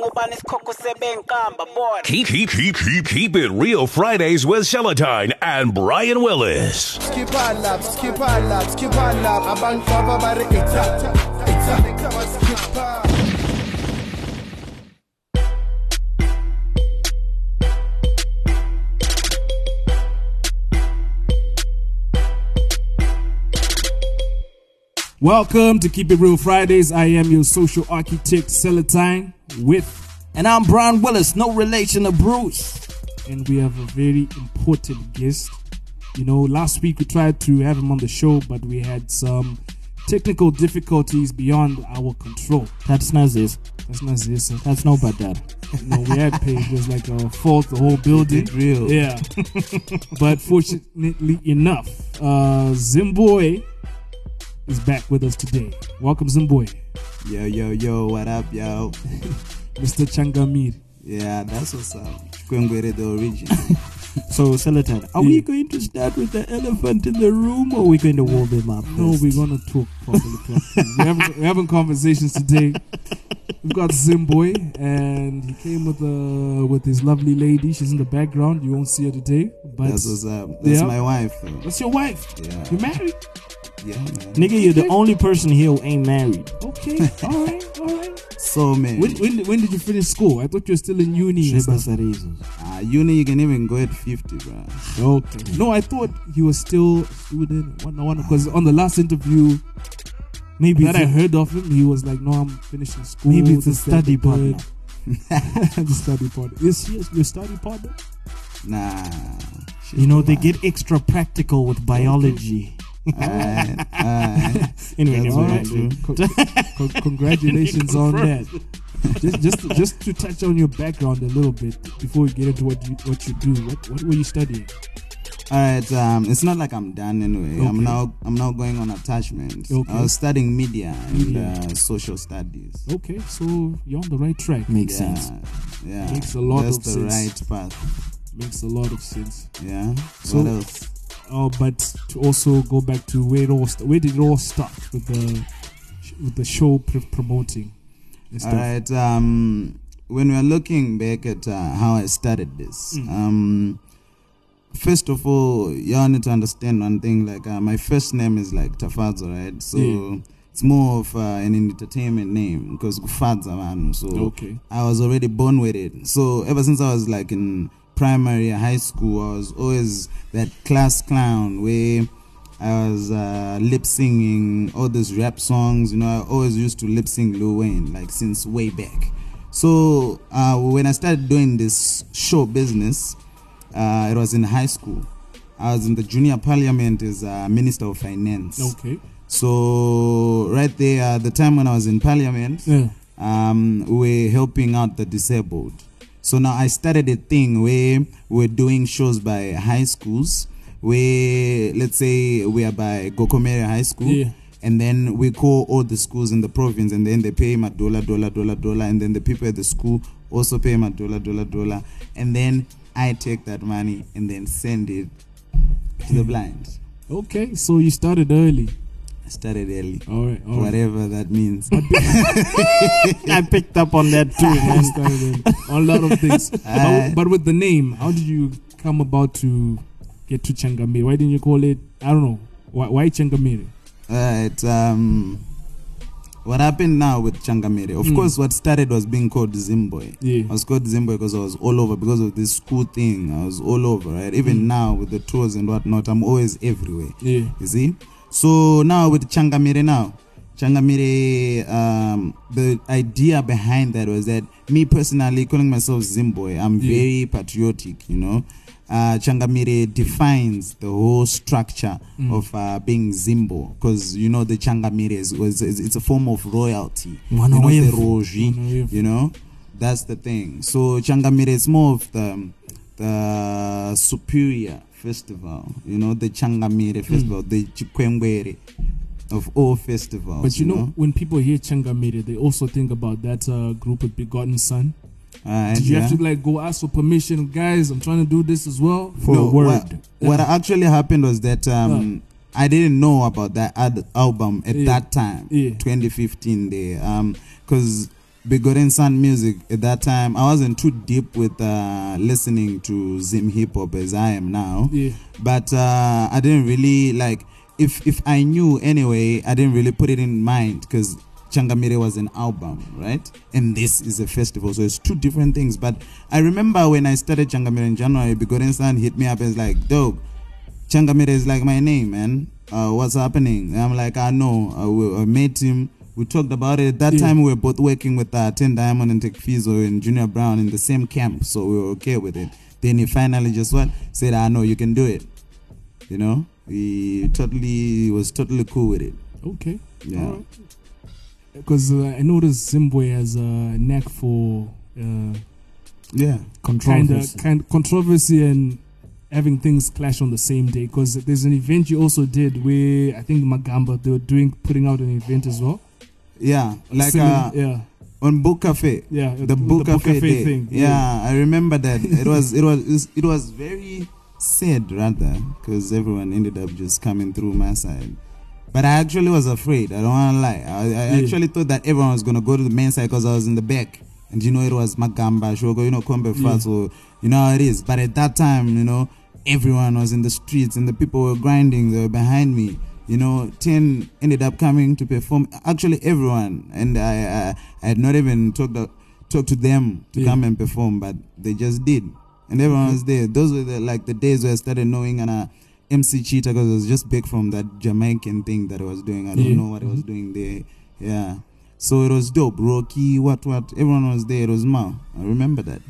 ngubani isikhokho sebenkamba boy Keep, keep, keep, keep, keep it real Fridays with Celatine and Brian Willis. Abantu. Welcome to Keep It Real Fridays. I am your social architect, Celatine, with, And I'm Brian Willis, no relation to Bruce. and we have a very important guest. You know, last week we tried to have him on the show, but we had some technical difficulties beyond our control. That's not this. That's not this. That's no but that. No, we had paid. It was like a fault, the whole building. real. Yeah. but fortunately enough, uh, Zimboy is back with us today. Welcome, Zimboy. Yo, yo, yo, what up, yo? Mr. Changamire. Yeah, that's what's up. Chikwengwere the original. So, Celatine, are we going to start with the elephant in the room or are we going to warm him up? No, we're gonna talk properly. we're, having, we're having conversations today. We've got Zimboy, and he came with uh with his lovely lady. She's in the background. You won't see her today, but That's what's up. That's Yeah. my wife, though. that's your wife. Yeah. You married? Yeah, man. Nigga, you're the only person here who ain't married. Okay. all right. All right. So, man. When, when when did you finish school? I thought you were still in uni. and stuff. Uh, uni, you can even go at 50, bro. Okay. No, I thought he was still a student. One, one, because on the last interview Maybe that it's I a, heard of him, he was like, "No, I'm finishing school." maybe it's a study the third." partner. the study partner. Is she your study partner? Nah. You know, they get extra practical with biology. Alright, alright. Anyway, never All what I right. mind. do. Con- con- congratulations on that. Just, just, just to touch on your background a little bit before we get into what you what you do. What, what were you studying? Alright, um, it's not like I'm done anyway. Okay. I'm now I'm now going on attachment. Okay. I was studying media and Media. uh, social studies. Okay, so you're on the right track. Makes yeah, sense. Yeah. Makes a lot That's of the sense. right path. Makes a lot of sense. Yeah. So- what else? Oh, but to also go back to where it all st- where did it all start with the with the show pr- promoting. All right. Um, when we're looking back at uh, how I started this, um, first of all, y'all need to understand one thing. Like, uh, my first name is like Tafazo, right? So Yeah. it's more of uh, an entertainment name because Gufadza man. So Okay. I was already born with it. So ever since I was like in primary, high school, I was always that class clown where I was uh, lip singing all these rap songs. You know, I always used to lip sing Lil Wayne, like since way back. So uh, when I started doing this show business, uh, it was in high school. I was in the junior parliament as uh, minister of finance. Okay. So right there, at the time when I was in parliament, Yeah. um, we were helping out the disabled. So now I started a thing where we're doing shows by high schools. Where let's say we are by Gokomere High School, Yeah. and then we call all the schools in the province, and then they pay him a dollar, dollar, dollar, dollar, and then the people at the school also pay him a dollar, dollar, dollar, and then I take that money and then send it to the blind. Okay. So you started early. Started early, All right. All right. whatever that means. I picked up on that too, man. started a lot of things. but, but with the name, how did you come about to get to Changamire? Why didn't you call it? I don't know. Why, why Changamire? Alright, um, what happened now with Changamire? Of Mm. course, what started was being called Zimboy. Yeah. I was called Zimboy because I was all over because of this school thing. I was all over, right? Even now with the tours and whatnot, I'm always everywhere. Yeah. You see? So now with Changamire now, Changamire, um, the idea behind that was that me personally calling myself Zimboy, I'm Yeah. very patriotic, you know. Uh, Changamire defines the whole structure Mm. of uh, being Zimbo because you know the Changamire is, was is, it's a form of royalty. You know, the. Roji, you know, that's the thing. So Changamire is more of the the superior festival, you know, the Changamire festival, the Chikwengwere of all festivals. But you know, when people hear Changamire, they also think about that uh, group with Begotten Son. Uh, Did you yeah. have to like go ask for permission, guys? I'm trying to do this as well. For a word. What, what actually happened was that um, I didn't know about that ad- album at Yeah. that time, Yeah. 2015. There, um, Begotten Son music at that time. I wasn't too deep with uh, listening to Zim hip hop as I am now. Yeah. But uh, I didn't really like if if I knew anyway, I didn't really put it in mind because Changamire was an album, right? And this is a festival, so it's two different things. But I remember when I started Changamire in January, Begotten Son hit me up and was like, "Dope, Changamire is like my name, man. Uh, what's happening?" And I'm like, "I know." I, I met him. We talked about it. At that Yeah. time, we were both working with uh, Ten Diamond and Tech Fizo and Junior Brown in the same camp, so we were okay with it. Then he finally just what said, "I know you can do it." You know, he totally was totally cool with it. Okay. Yeah. Because uh, I noticed Zimbabwe has a knack for uh, Yeah. kind of Controversy. kind controversy and having things clash on the same day. Because there's an event you also did where I think Magamba they were doing putting out an event as well. Yeah, like uh, yeah, on Book Cafe. yeah, the book cafe, day. thing. Yeah, I remember that. it was it was it was- very sad rather because everyone ended up just coming through my side. But I actually was afraid. I don't want to lie. I, I Yeah. actually thought that everyone was gonna go to the main side because I was in the back, and you know it was Magamba, Shogo, you know Kombe Yeah. so you know how it is. But at that time, you know, everyone was in the streets and the people were grinding. They were behind me. You know, ten ended up coming to perform. Actually, everyone, and I, I, I had not even talked to, talked to them to Yeah. come and perform, but they just did, and everyone was there. Those were the, like the days where I started knowing and uh, MC Cheetah because I was just big from that Jamaican thing that I was doing. I don't Yeah. know what I was doing there. Yeah, so it was dope. Rocky, what, what? Everyone was there. It was Mao. I remember that.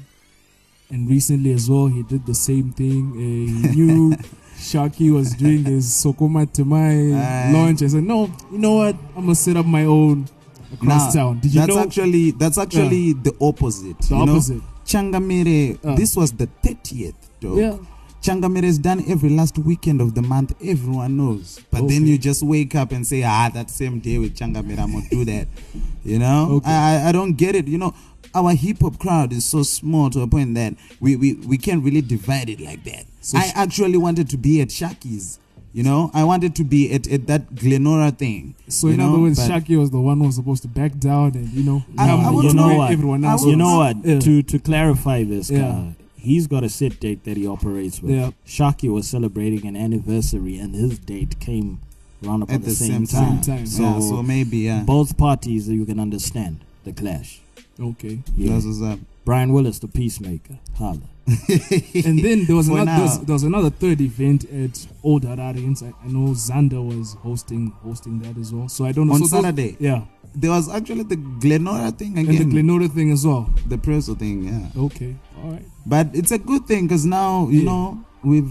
And recently as well, he did the same thing. Uh, he knew Sharky was doing his Sokoma Temai Aye. launch. I said, no, you know what? I'm gonna set up my own across Nah, town. Did you that's know actually that's actually the opposite. the you know? opposite? Changamire, Uh. this was the 30th, though. Yeah. Changamire is done every last weekend of the month. Everyone knows. But then you just wake up and say, ah, that same day with Changamire, I'm to do that. You know? Okay. I- I don't get it. You know, our hip hop crowd is so small to a point that we, we, we can't really divide it like that. So I sh- actually wanted to be at Shaki's. You know, I wanted to be at, at that Glenora thing. So you in know, other words, but- Shaki was the one who was supposed to back down and you know I- I and wouldn't know what. everyone I else. would- You know what? Yeah. To to clarify this, Yeah. uh, he's got a set date that he operates with. Yeah. Shaki was celebrating an anniversary, and his date came around about at the same, time. time. time. So, yeah, so maybe, yeah. both parties, you can understand the clash. Okay. Yeah. That's what's up. Brian Willis, the peacemaker. Holla. And then there was another there was, there was another third event at Old Hararians. I, I know Xander was hosting hosting that as well. So I don't know. On so those- Saturday. yeah. There was actually the Glenora thing And the. Glenora thing as well. the Preso thing, yeah. Okay. All right. But it's a good thing because now, you Yeah. know, with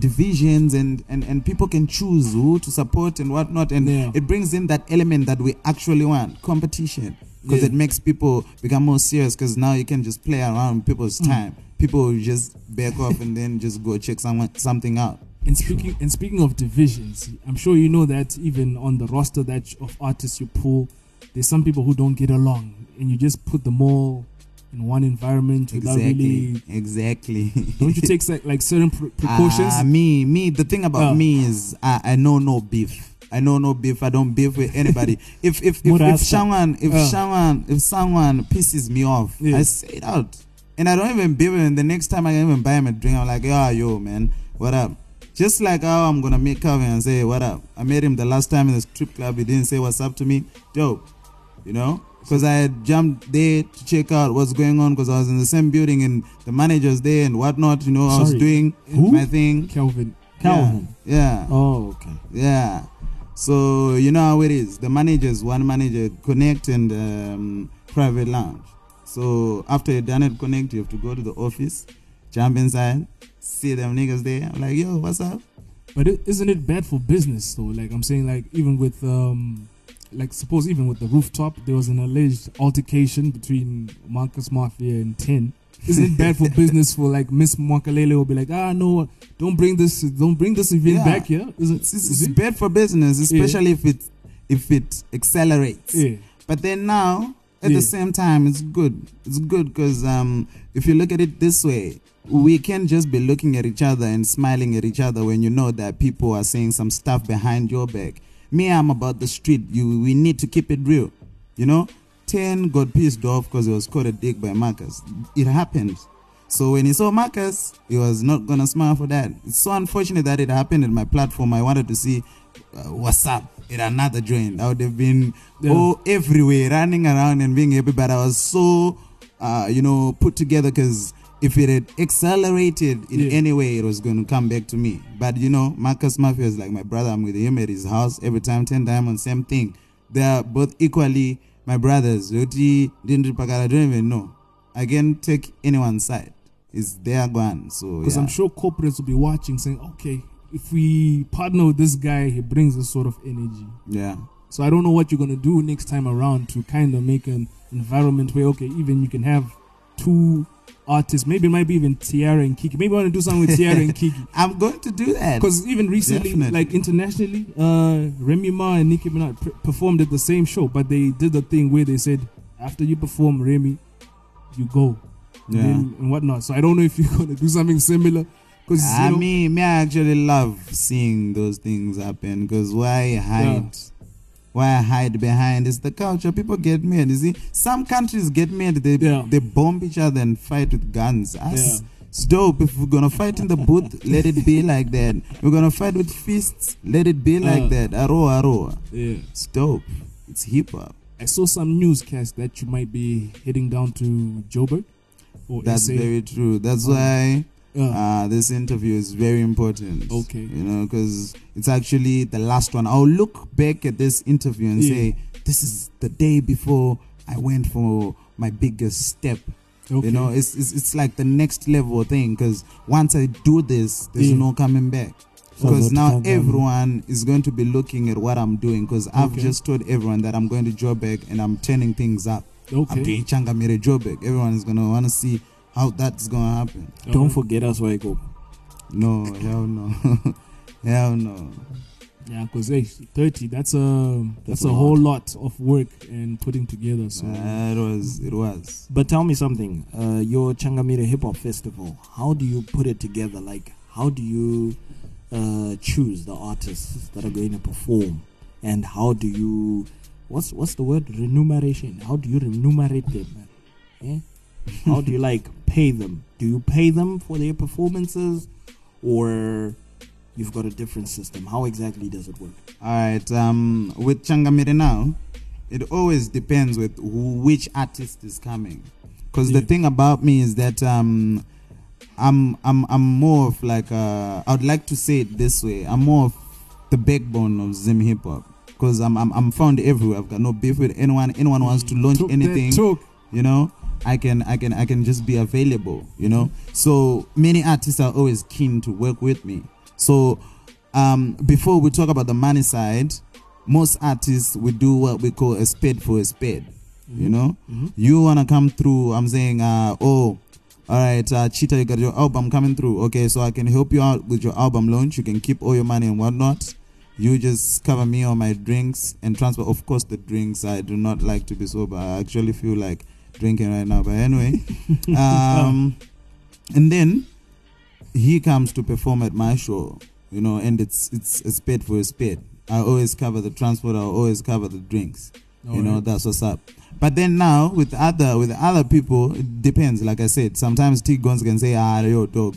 divisions and, and, and people can choose who to support and whatnot. And Yeah. it brings in that element that we actually want competition. Because Yeah. it makes people become more serious because now you can just play around people's Mm. time. People just back off and then just go check someone something out. And speaking and speaking of divisions, I'm sure you know that even on the roster that of artists you pull, there's some people who don't get along, and you just put them all in one environment without Exactly. really. Exactly. Don't you take like, like certain pre- precautions? Ah, me, me. The thing about Uh. me is I, I know no beef. I know no beef. I don't beef with anybody. if if if, if someone if Uh. someone if someone pisses me off, Yeah. I say it out, and I don't even beef him. The next time I can even buy him a drink, I'm like, yeah, yo, man, what up? Just like how I'm gonna meet Calvin and say, what up? I met him the last time in the strip club. He didn't say what's up to me. Dope, you know. Because I had jumped there to check out what's going on because I was in the same building and the manager's there and whatnot. You know, I was doing Who? my thing. Calvin. Calvin. Yeah. Oh, okay. Yeah. So you know how it is. The managers, one manager, connect and um, private lounge. So after you done it, connect, you have to go to the office, jump inside, see them niggas there. I'm like, yo, what's up? But is isn't it bad for business though? Like I'm saying, like even with um, like suppose even with the rooftop, there was an alleged altercation between Marcus Mafia and Ten. Isn't it bad for business for like Miss Mwakalele will be like, ah no, don't bring this, don't bring this event Yeah. back here. Is it? It's, it's, is it's it? bad for business, especially if it if it accelerates. Yeah. But then now, at Yeah. the same time, it's good. It's good because um, if you look at it this way, we can just be looking at each other and smiling at each other when you know that people are saying some stuff behind your back. Me, I'm about the street. You, we need to keep it real. You know, 10 got pissed off because he was caught a dick by Marcus. It happened. So when he saw Marcus, he was not gonna smile for that. It's so unfortunate that it happened in my platform. I wanted to see uh, what's up in another joint. I would have been Yeah. oh everywhere, running around and being happy. But I was so, uh, you know, put together because if it had accelerated in Yeah. any way, it was going to come back to me. But you know, Marcus Mafia is like my brother. I'm with him at his house every time, ten diamonds, same thing. They are both equally my brothers. Yoti didn't I don't even know. I can't take anyone's side. It's their one. So Because yeah. I'm sure corporates will be watching, saying, "Okay, if we partner with this guy, he brings this sort of energy." yeah. So I don't know what you're gonna do next time around to kind of make an environment where okay, even you can have two artists. Maybe it might be even Tiara and Kiki. Maybe I want to do something with Tiara and Kiki. I'm going to do that. Because even recently, Definitely. like internationally, uh, Remy Ma and Nicki Minaj performed at the same show, but they did the thing where they said, after you perform Remy, you go. Yeah. And, and whatnot. So I don't know if you're gonna do something similar. Because I mean, me, I actually love seeing those things happen because why hide? Why I hide behind? is the culture. People get mad. You see, some countries get mad. They Yeah. they bomb each other and fight with guns. Us, Yeah. it's dope. If we're gonna fight in the booth, let it be like that. We're gonna fight with fists. Let it be like Uh. that. Aro aro. yeah. It's dope. It's hip hop. I saw some newscast that you might be heading down to Joburg That's SA. very true. That's why Uh, uh, this interview is very important. Okay. You know, because it's actually the last one. I'll look back at this interview and Yeah. say, this is the day before I went for my biggest step. okay. You know, it's, it's it's like the next level thing because once I do this, there's Yeah. no coming back. Because now everyone is going to be looking at what I'm doing. Because I've Okay. just told everyone that I'm going to Joburg and I'm turning things up. Okay. I'm doing Changamire Joburg. Everyone is gonna want to see how that's gonna happen. Don't forget us, Waiko. No, hell no, hell no. Yeah, because hey, thirty. That's a that's, a a whole lot of work and putting together. So it was, it was. But tell me something. Uh, your Changamire Hip Hop Festival. How do you put it together? Like, how do you uh, choose the artists that are going to perform, and how do you what's what's the word remuneration? How do you remunerate them? Man? Yeah? How do you like pay them? Do you pay them for their performances, or you've got a different system? How exactly does it work? All right. Um, with Changamire now, it always depends with who, which artist is coming. Because the thing about me is that um, I'm I'm I'm more of like uh, I would like to say it this way. I'm more of the backbone of Zim hip hop. Because I'm, I'm I'm found everywhere. I've got no beef with anyone. Anyone wants to launch Took anything. you know i can i can i can just be available you know? So many artists are always keen to work with me. So um before we talk about the money side most artists we do what we call a spade for a spade you know? You want to come through i'm saying uh oh all right uh cheetah you got your album coming through. Okay so i can help you out with your album launch. You can keep all your money and whatnot. You just cover me on my drinks and transfer. Of course the drinks i do not like to be sober. I actually feel like drinking right now but anyway um and then he comes to perform at my show you know and it's it's a spade for a spade i always cover the transport i always cover the drinks you know Alright. that's what's up but then now with other with other people it depends like i said sometimes t guns can say ah yo dog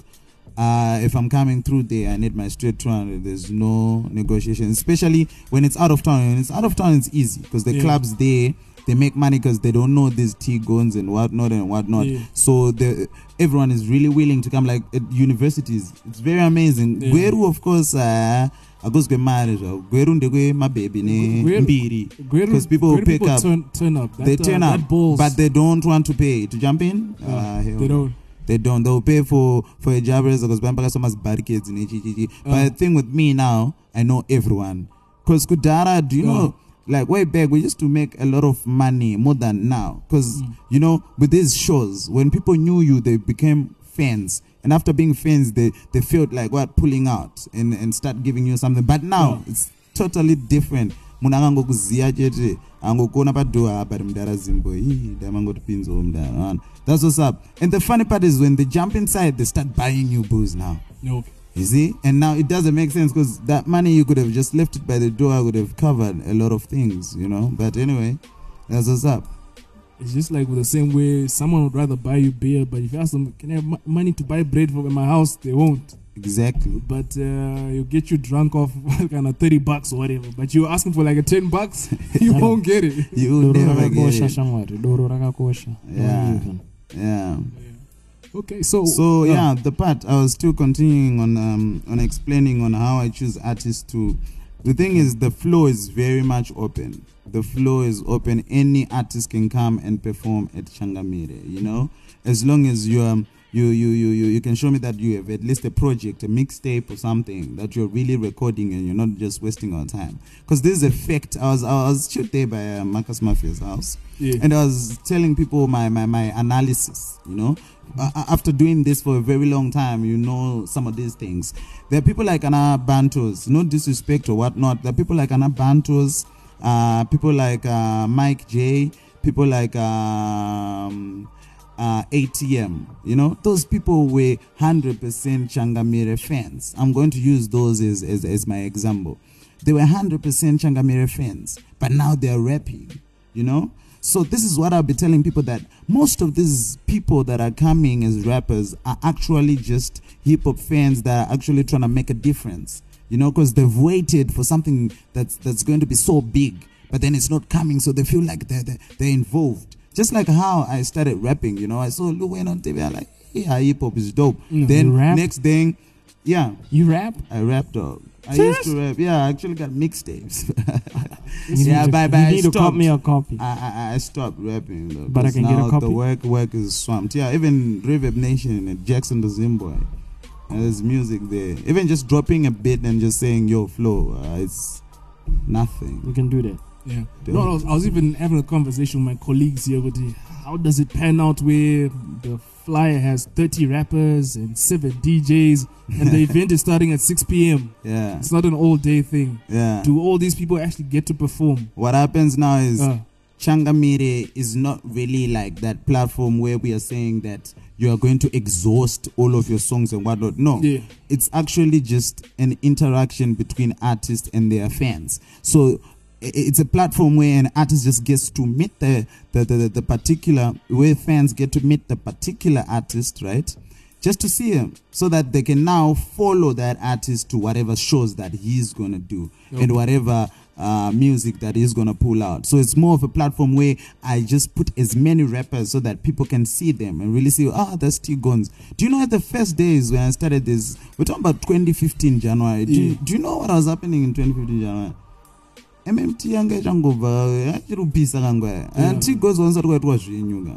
uh, if I'm coming through there, I need my straight 200. There's no negotiation, especially when it's out of town. When it's out of town, it's easy because the Yeah. clubs there they make money because they don't know these T guns and whatnot and whatnot. Yeah. So the everyone is really willing to come. Like at universities, it's very amazing. Yeah. Gweru, of course, uh, akozwe mari zvavo gweru ndekwe mabhebi Gweru- nembiri Great, 'Cause people will pick up. Turn, turn up. That, they uh, turn that up balls, but they don't want to pay to jump in uh, Ah, hell they don't. they don't they'll pay for for a job because bambaka so much barricades in HGG. but Uh. the thing with me now i know everyone because kudara do you Uh. know like way back we used to make a lot of money more than now. Because Mm. you know with these shows when people knew you they became fans. And after being fans they they felt like what pulling out and and start giving you something. But now Yeah. it's totally different. Munhu angangokuziya chete angokuona padhoha apa ri mudara zimbo. Ii damangotipinzawo mudara that's what's up. And the funny part is when they jump inside they start buying you booze now. No. You see and now it doesn't make sense because that money you could have just left it by the door would have covered a lot of things you know but anyway that's what's up It's just like with the same way someone would rather buy you beer, but if you ask them, "Can I have money to buy bread for my house?" They won't. Exactly. But uh, you get you drunk off kind of thirty bucks or whatever. But you're asking for like a ten bucks, you won't get it. You will never get it. shamwari doro rakakosha Yeah. Don't even. Yeah. Okay, so So uh, yeah, the part I was still continuing on um, on explaining on how I choose artists to. The thing is, the flow is very much open. The flow is open. Any artist can come and perform at Changamire. You know, as long as you um you you you you you can show me that you have at least a project, a mixtape or something that you're really recording and you're not just wasting our time. Because this is a fact. I was I was shoot there by uh, Marcus Mafia's house. Yeah. and I was telling people my my, my analysis. You know, after doing this for a very long time, you know some of these things. There are people like Anna Bantos, no disrespect or whatnot. There are people like Anna Bantos, uh, people like uh, Mike J, people like um, uh, ATM. You know, those people were hundred percent Changamire fans. I'm going to use those as as, as my example. They were hundred percent Changamire fans, but now they are rapping. You know, so this is what I'll be telling people that most of these people that are coming as rappers are actually just hip hop fans that are actually trying to make a difference. You know, because they've waited for something that's that's going to be so big, but then it's not coming, so they feel like they're they're, they're involved. Just like how I started rapping, you know, I saw Lil Wayne on TV, I'm like, yeah, hip hop is dope. Mm, then you rap? next thing, yeah, You rap? I rap dog. I Serious? used to rap. Yeah, I actually got mixtapes. Yeah, but, but you I need to cop stopped. me a copy. I, I I stopped rapping though. But I can get a now copy? The work work is swamped. Yeah, even Reverb Nation and Jackson the Zimboy. There's music there. Even just dropping a bit and just saying yo flow, uh, it's nothing. we can do that. Yeah. No, I was, I was even having a conversation with my colleagues here with the, how does it pan out where the flyer has 30 rappers and 7 DJs and the event is starting at 6 p.m. Yeah, It's not an all day thing. yeah. Do all these people actually get to perform? What happens now is Uh, Changamire is not really like that platform where we are saying that you are going to exhaust all of your songs and whatnot. No, Yeah. it's actually just an interaction between artists and their fans. So it's a platform where an artist just gets to meet the the, the, the particular where fans get to meet the particular artist, right? Just to see him, so that they can now follow that artist to whatever shows that he's gonna do and whatever uh, music that he's gonna pull out. So it's more of a platform where I just put as many rappers so that people can see them and really see, ah, that's T Guns. Do you know at the first days when I started this, we're talking about 2015 January. Do, you, Yeah. do you know what was happening in 2015 January? Mmt yanga ichangobva eh, achiri kupisa kangwaya eh, Yeah. T Guns wansati kwaitwa zvinyu ka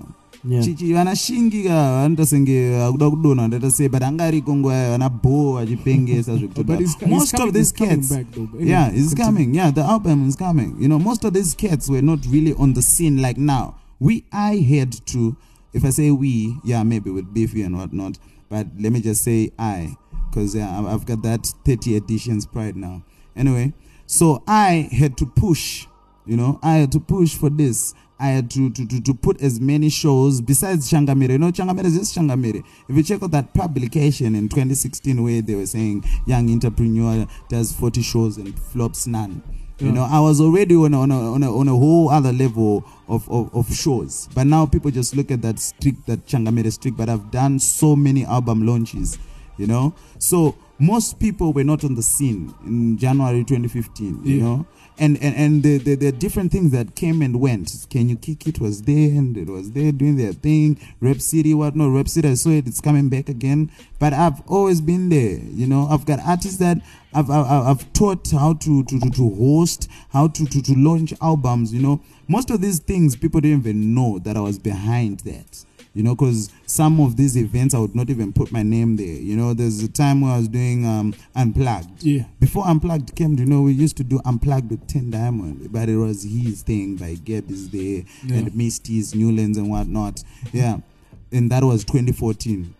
Yeah. chichi vanashingi ka vanoita senge akuda kudonha ndaita sei but angariko nguva yayo vana bo achipengesa but zvekutoda he's, he's most of these cats though. Anyway, yeah, it's coming. Yeah, the album is coming. You know, most of these cats were not really on the scene like now. We, I had to, if I say we, yeah, maybe with Beefy and whatnot, but let me just say I, because yeah, I've got that 30 editions pride now. Anyway, so I had to push, you know, I had to push for this. I had to, to, to, to put as many shows besides Changamire. You know, Changamire is just Changamire. If you check out that publication in 2016 where they were saying young entrepreneur does 40 shows and flops none. You Yeah. know, I was already on a, on a, on a, on a whole other level of, of, of shows. But now people just look at that streak, that Changamire streak. But I've done so many album launches, you know. So most people were not on the scene in January 2015, you know and and, and the, the, the different things that came and went. Can you kick it was there and it was there doing their thing. Rep City, what no, Rep City, I saw it, it's coming back again. But I've always been there, you know. I've got artists that I've I've, I've taught how to, to, to, to host, how to, to, to launch albums, you know. Most of these things people didn't even know that I was behind that you know, because some of these events I would not even put my name there. You know, there's a time where I was doing um, Unplugged. Yeah. Before Unplugged came, you know, we used to do Unplugged with 10 Diamond, but it was his thing, like Geb is there, Yeah. and Misty's, Newlands, and whatnot. Yeah. And that was 2014.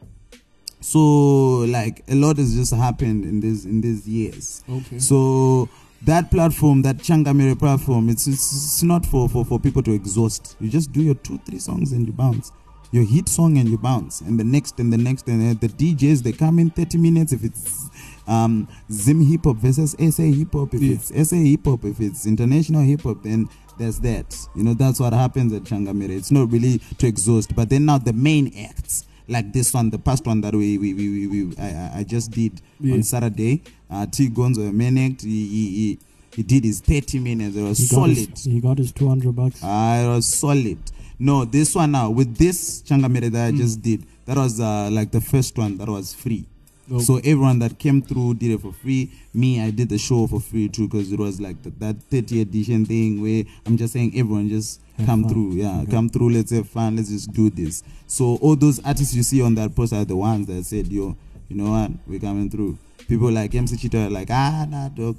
So, like, a lot has just happened in this in these years. Okay. So that platform, that Changamire platform, it's, it's it's not for, for for people to exhaust. You just do your two three songs and you bounce. Your hit song and you bounce, and the next and the next and uh, the DJs they come in thirty minutes if it's um Zim hip hop versus SA hip hop if Yeah. it's SA hip hop if it's international hip hop then there's that. You know, that's what happens at Changamire. It's not really to exhaust, but then now the main acts. Like this one, the past one that we we, we, we, we I, I- just did Yeah. on Saturday. Uh, T Gonzo, main act, he, he, he, did his 30 minutes. It was He got, solid. his, he got his 200 bucks. Ah, it was solid. No, this one now with this Changamire that I Mm. just did, that was uh, like the first one that was free. Okay. So everyone that came through did it for free. Me, I did the show for free too because it was like the, that 30 edition thing where I'm just saying everyone just Have come fun. through. Yeah, come through. Let's have fun. Let's just do this. So all those artists you see on that post are the ones that said, "Yo, you know what? We're coming through." People like MC Cheetah are like, "Ah, nah, dog,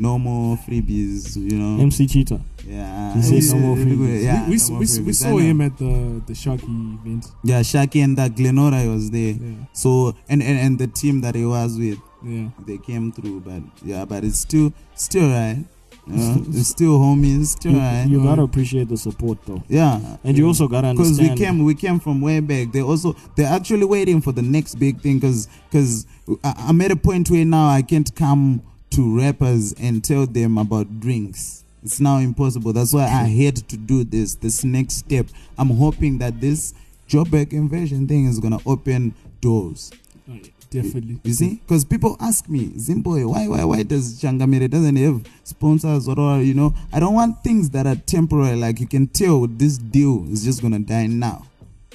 no more freebies." You know. MC Cheetah. Yeah, He no more freebies. Yeah, we, we, no more we, we freebies. I saw him at the the Sharky event. Yeah, Shaki and that Glenora was there. Yeah, So and, and and the team that he was with, yeah. they came through. But yeah, but it's still still right. You know? it's still homies. Still You, right. you gotta appreciate the support though. yeah, And you also gotta because we came we came from way back. They also they're actually waiting for the next big thing. Because because I'm at a point where now I can't come to rappers and tell them about drinks. It's now impossible. That's why I had to do this. This next step. I'm hoping that this Joburg invasion thing is gonna open doors. Oh, yeah, definitely. You see, because people ask me, Zimboy, why, why, why does Changamire doesn't have sponsors or, you know? I don't want things that are temporary. Like you can tell this deal is just gonna die now.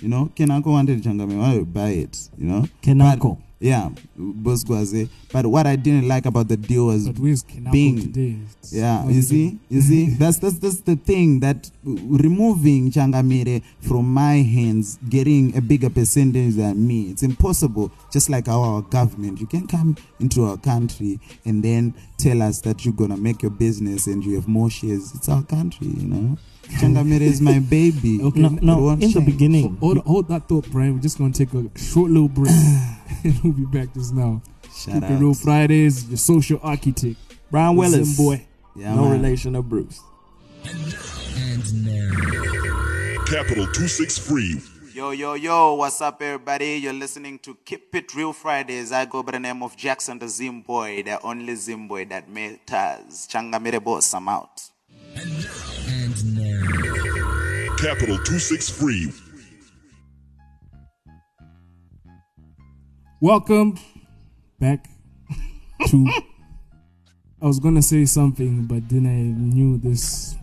You know, Kenako wanted Changamire, why buy it? You know, Kenako. But, yeah, Bosgwaze. But what I didn't like about the deal was But where's Kenako being- today? Yeah, you see, you see, that's that's that's the thing that removing Changamire from my hands, getting a bigger percentage than me, it's impossible. Just like our government, you can come into our country and then tell us that you're gonna make your business and you have more shares. It's our country, you know. Changamire is my baby. Okay. No, no won't in the change. beginning. Hold, hold that thought, Brian. We're just gonna take a short little break, and we'll be back just now. Shout Keep it out. real Fridays. Your social architect, Brian Willis. boy. Yeah, no man. relation of Bruce. Capital 263. Yo, yo, yo, what's up, everybody? You're listening to Keep It Real Fridays. I go by the name of Jackson the Zimboy, the only Zimboy that matters. Changamire boss, I'm out. Capital 263. Welcome back to. I was gonna say something, but then I knew this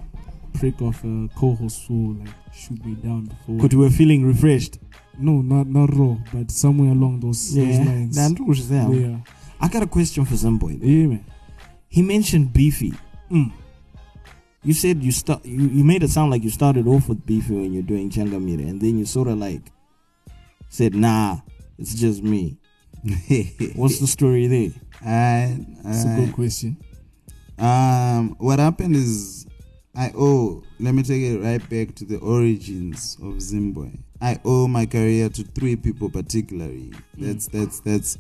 prick of a co-host who, like shoot me down before. But we were feeling refreshed. no, not not raw, but somewhere along those, those lines. There. yeah, I got a question for Zimboy. yeah, man. He mentioned beefy. Mm. You said you start. You, you made it sound like you started off with beefy when you're doing Changamire, and then you sort of like said, "Nah, it's just me." What's the story there? Alright, It's a good question. Um, what happened is, I owe. Let me take it right back to the origins of Zimbabwe. I owe my career to three people particularly. That's that's that's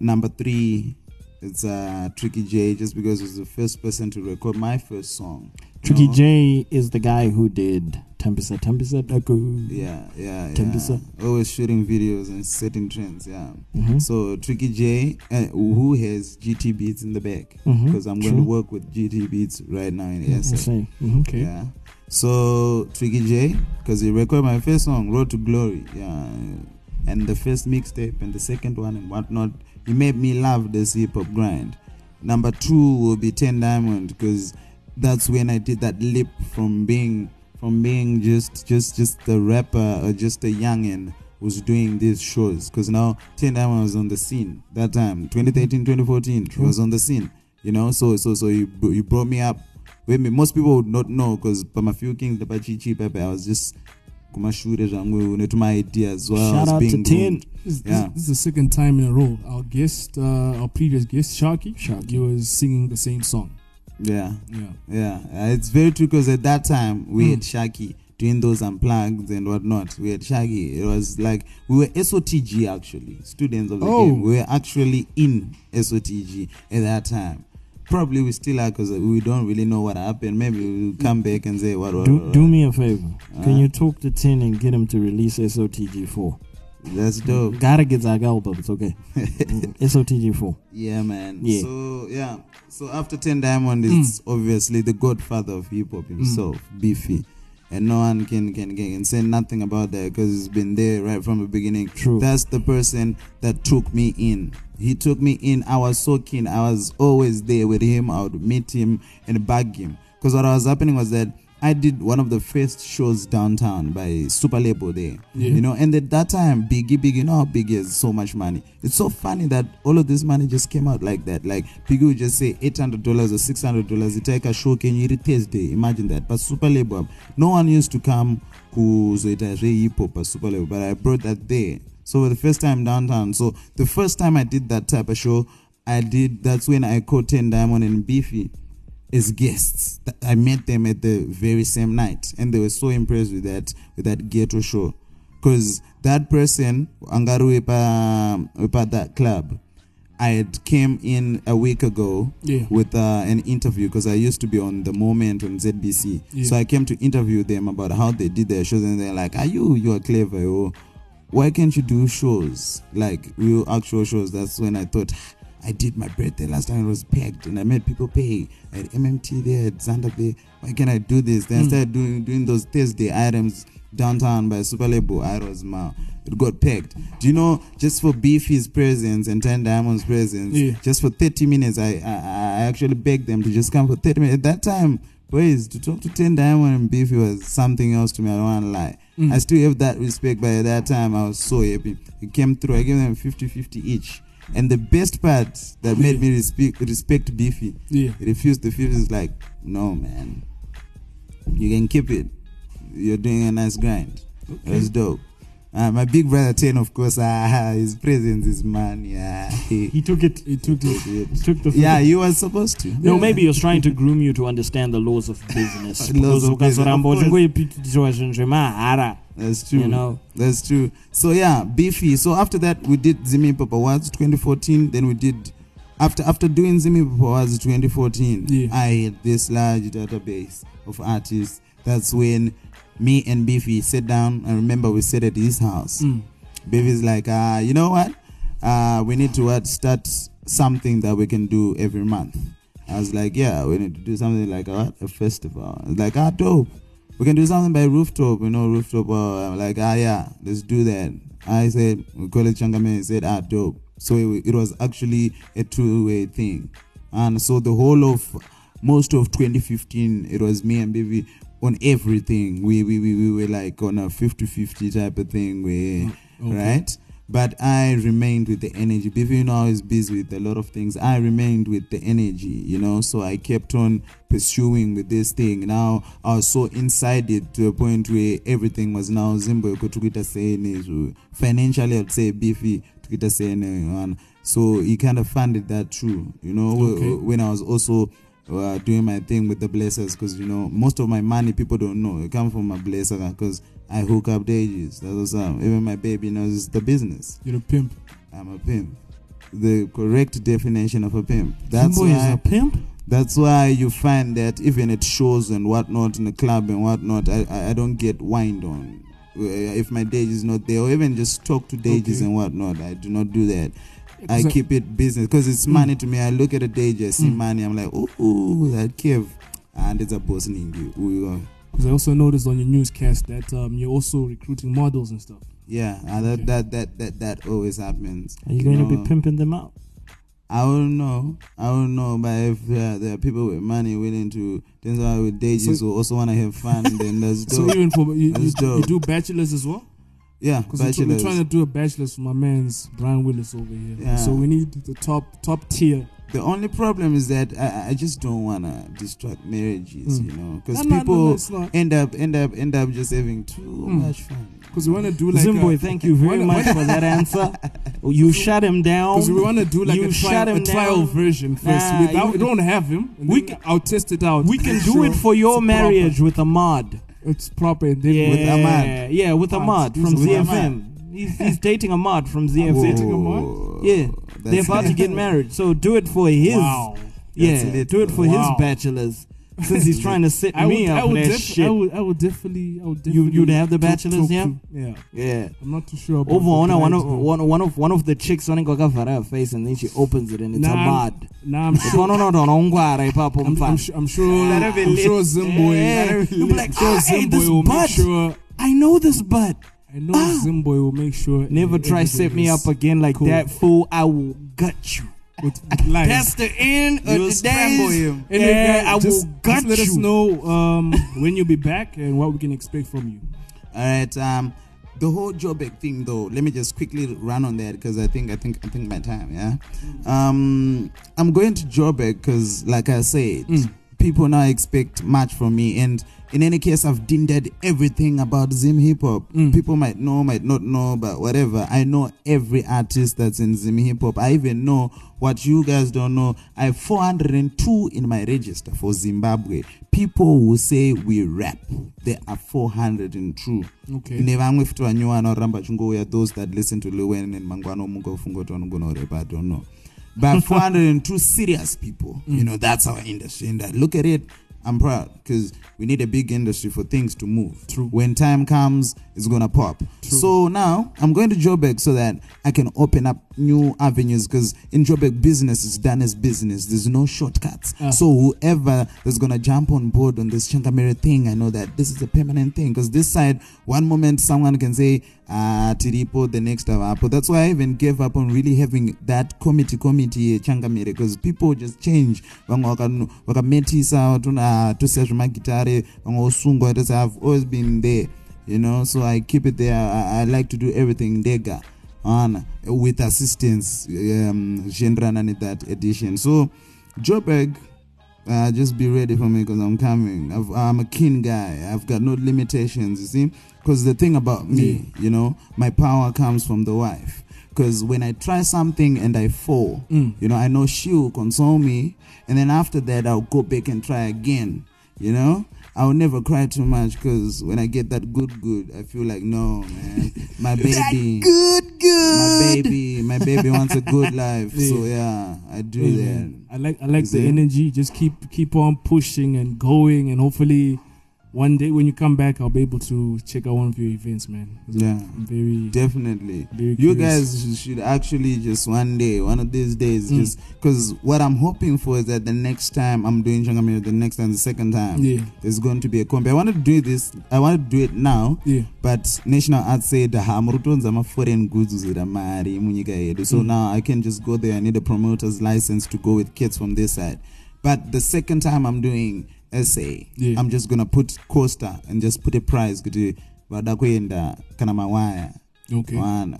number three. It's uh Tricky J, just because he was the first person to record my first song. Tricky know? J is the guy who did Tempesa Tempesa Daku. Yeah, yeah, yeah. Always shooting videos and setting trends. Yeah. Mhm. So Tricky J, uh, who has GT Beats in the back, because I'm going to work with GT Beats right now in Yes, SA. same. Mhm. Okay. Yeah. So Tricky J, because he recorded my first song, Road to Glory. Yeah. And the first mixtape and the second one and whatnot. He made me love this hip hop grind. Number two will be Ten Diamond because that's when I did that leap from being from being just just just a rapper or just a youngin who's doing these shows because now Ten Diamond was on the scene that time 2013 2014 he was on the scene you know so so so you you brought me up with me most people would not know because my few kings the Pachichi Pepe I was just kumashure zvangu netuma ideas as well Shout out to Ten. groomed. This, this- Yeah. this is the second time in a row. Our guest, uh, our previous guest, Sharky, Sharky. he was singing the same song. Yeah Yeah. Yeah, uh, it's very true because at that time we Mm. had Shaggy doing those unplugged and whatnot. We had Shaggy. It was like we were SOTG actually, students of the Oh. game. We were actually in SOTG at that time. Probably we still are because we don't really know what happened. Maybe we'll come back and say what. what, Do, what- do me a favor. Can Uh. you talk to Tin and get him to release SOTG4? That's dope. Gotta get that album. It's okay. Mm, SOTG4. Yeah, man. Yeah. So yeah. So after Ten Diamond is obviously the godfather of hip hop himself, Beefy, and no one can can can say nothing about that because he's been there right from the beginning. True. That's the person that took me in. He took me in. I was so keen. I was always there with him. I would meet him and bug him because what was happening was that. I did one of the first shows downtown by Super Label there. You know, and at that time, Biggie, Biggie, you know how Biggie has so much money. It's so funny that all of this money just came out like that. Like Biggie would just say eight hundred dollars or six hundred dollars. You take a show, can you Thursday? Imagine that. But Super Label, um, no one used to come who's it as hip hop or Super Label, but I brought that there. So for the first time downtown. So the first time I did that type of show, I did. That's when I caught Ten Diamond and Beefy as guests. I met them at the very same night, and they were so impressed with that with that ghetto show, because that person Angaru Wepa that club. I had came in a week ago Yeah. with uh, an interview because I used to be on the moment on ZBC. Yeah. So I came to interview them about how they did their shows, and they're like, "Are you you are clever? Oh, why can't you do shows like real actual shows?" That's when I thought. I did my birthday last time. It was packed, and I made people pay. I had MMT there, at Xander there. Why can't I do this? Then I hmm. started doing doing those Thursday items downtown by Super Label. I was ma. It got packed. Do you know? Just for Beefy's presence and Ten Diamonds' presence, Yeah. just for 30 minutes, I, I I actually begged them to just come for 30 minutes. At that time, boys, to talk to Ten Diamond and Beefy was something else to me. I don't want to lie. Hmm. I still have that respect, but at that time, I was so happy. It came through. I gave them 50 50 each. And the best part that made me respect, respect Beefy, Yeah. he refused the 50 is like, no, man. You can keep it. You're doing a nice grind. That's dope. Uh, my big brother Ten, of course, uh, his presence is man. Yeah, he, He took it. He took it. He took the. yeah, you were supposed to. No, maybe he was trying to groom you to understand the laws of business. Laws of business, of course. Uchingoipitiwa zvinhu zvemahara That's true. You know. That's true. So yeah, beefy. So after that, we did Zim Hip Hop Awards 2014. Then we did after after doing Zim Hip Hop Awards 2014. Yeah. I had this large database of artists. That's when me and Beefy sat down. I remember we sat at his house. Mm. Beefy's like, uh, you know what? Uh, we need to start something that we can do every month. I was like, yeah, we need to do something like what? a festival. Like, ah, dope. We can do something by rooftop, you know, rooftop. Uh, like, ah, yeah, let's do that. I said, we call it Changamire. He said, ah, dope. So it, it was actually a two-way thing, and so the whole of most of 2015, it was me and Baby on everything. We we, we, we were like on a 50-50 type of thing. We Okay. right. But I remained with the energy. Baby, you know, I was busy with a lot of things. I remained with the energy, you know. So I kept on pursuing with this thing. Now I was so inside it to a point where everything was now Zimbo tukita saying financially I'd say beefy tukita saying so he kind of funded that too, you know. Okay. When I was also uh, doing my thing with the blessers because you know most of my money people don't know it come from my blesser because I hook up dages. That's what's up. Even my baby knows it's the business. You're a pimp. I'm a pimp. The correct definition of a pimp. That's Zimbo is why. a pimp. That's why you find that even at shows and whatnot in the club and whatnot, I I, I don't get whined on. Uh, If my Dage is not there, or even just talk to Dages Okay. and whatnot, I do not do that. I keep it business because it's money to me. I look at a Dage, I see money, I'm like, ooh, ooh, that Kev, and it's a boss. We go. Because I also noticed on your newscast that um, you're also recruiting models and stuff. Yeah, and that, Okay. that that that that always happens. Are you going to be pimping them out? I don't know. I don't know, but if uh, there are people with money willing to, then why with Dages So- who also want to have fun, then let's do. So even for you, you, you do bachelors as well. yeah, Because we're, trying to do a bachelor's for my man's Brian Willis over here. Yeah. So we need the top top tier. The only problem is that I, I just don't wanna distract marriages, Mm. you know, because No, no, no, people no, not. end up end up end up just having too Mm. much fun. Because we want to do like Zimboy, a, thank you very wanna- much for that answer. You shut him down. Because we want to do like You a, shut trial, a trial down. version first. Nah, Without, you- we don't have him. We can- I'll test it out. we can do sure it for your it's proper. marriage with Ahmad. It's proper. And then Yeah, With Ahmad. yeah, with Ahmad. Ahmad from with ZFM. He's, he's dating Ahmad from ZFM. dating Ahmad? Whoa, Yeah, they're that's about to get married. So do it for his. Wow. Yeah, lit, do it for Wow. his bachelors. Since he's trying to sit I me would, up I would, that def- shit. I would, I would definitely, I would You- definitely. you'd have the bachelors, talk yeah? to- yeah. yeah. I'm not too sure about. Over the one, one brides, of though. one, one of one of the chicks wanting to cover her face and then she opens it and it's a Nah, bud. Nah, I'm sure. no, no, no, no, ngwara ipapo I'm, I'm, mfana. su- I'm sure. That'd be I'm lit. sure Zimboy. Yeah. You'll be like, I'm sure "Ah, hey, Zimboy this will bud." make sure. I know this bud. I know Zimboy will make sure. Never try set me up again like cool. that, fool. I will gut you. with, with lies. That's the end of You'll the him. Anyway, yeah, I just, will gut just let you. us know um, when you'll be back and what we can expect from you. All right. Um, the whole Joburg thing, though. Let me just quickly run on that because I think I think I think my time. Yeah. Um, I'm going to Joburg because, like I said, people now expect much from me, and in any case, I've dinted everything about Zim hip hop. Mm. People might know, might not know, but whatever. I know every artist that's in Zim hip hop. I even know what you guys don't know. I have 402 in my register for Zimbabwe. People who say we rap, there are 402. Okay. ne vamwe futi vanyowa vanoramba chingouya those that listen to Lil and mangwana mungofunga kuti vanogona kurepa i don't know but 402 serious people you mm. know that's our industry and I look at it i'm proud because we need a big industry for things to move True. when time comes it's gonna pop True. so now i'm going to joburg so that i can open up new avenues because in joburg business is done as business there's no shortcuts Ah. so whoever is gonna jump on board on this changamire thing i know that this is a permanent thing because this side one moment someone can say ah tiripo the next avapo that's why i even gave up on really having that committee committee changamire because people just change. Vamwe vakametisa tosiya zvemagitare i've always been there you know? So i keep it there. I, I like to do everything dega on with assistance um zvichienderana nethat edition. So joburg uh, just be ready for me because I'm coming. I've, I'm a keen guy. I've got no limitations, you see. Because the thing about me, you know, my power comes from the wife. Because when I try something and I fall, you know, I know she will console me. And then after that, I'll go back and try again, you know. I'll never cry too much because when I get that good, good, I feel like, no, man, my baby. Good, good. My baby, my baby wants a good life. So, yeah, I do Hey, that. man, I like I like the energy. Just keep keep on pushing and going, and hopefully, one day when you come back, I'll be able to check out one of your events, man. 'Cause Yeah. I'm very Definitely. Very you curious. guys should actually just one day, one of these days, Mm. just because what I'm hoping for is that the next time I'm doing Changamire, the next and the second time, yeah there's going to be a comp. I want to do this, I want to do it now, yeah but National Arts said, "Ha, murutonza ma foreign goods mari yedu." So Mm. now I can just go there. I need a promoter's license to go with kids from this side. But the second time I'm doing essay, Yeah. I'm just gonna put Costa and just put a prize kuti vada kuenda kana mawaya. Okay. Wana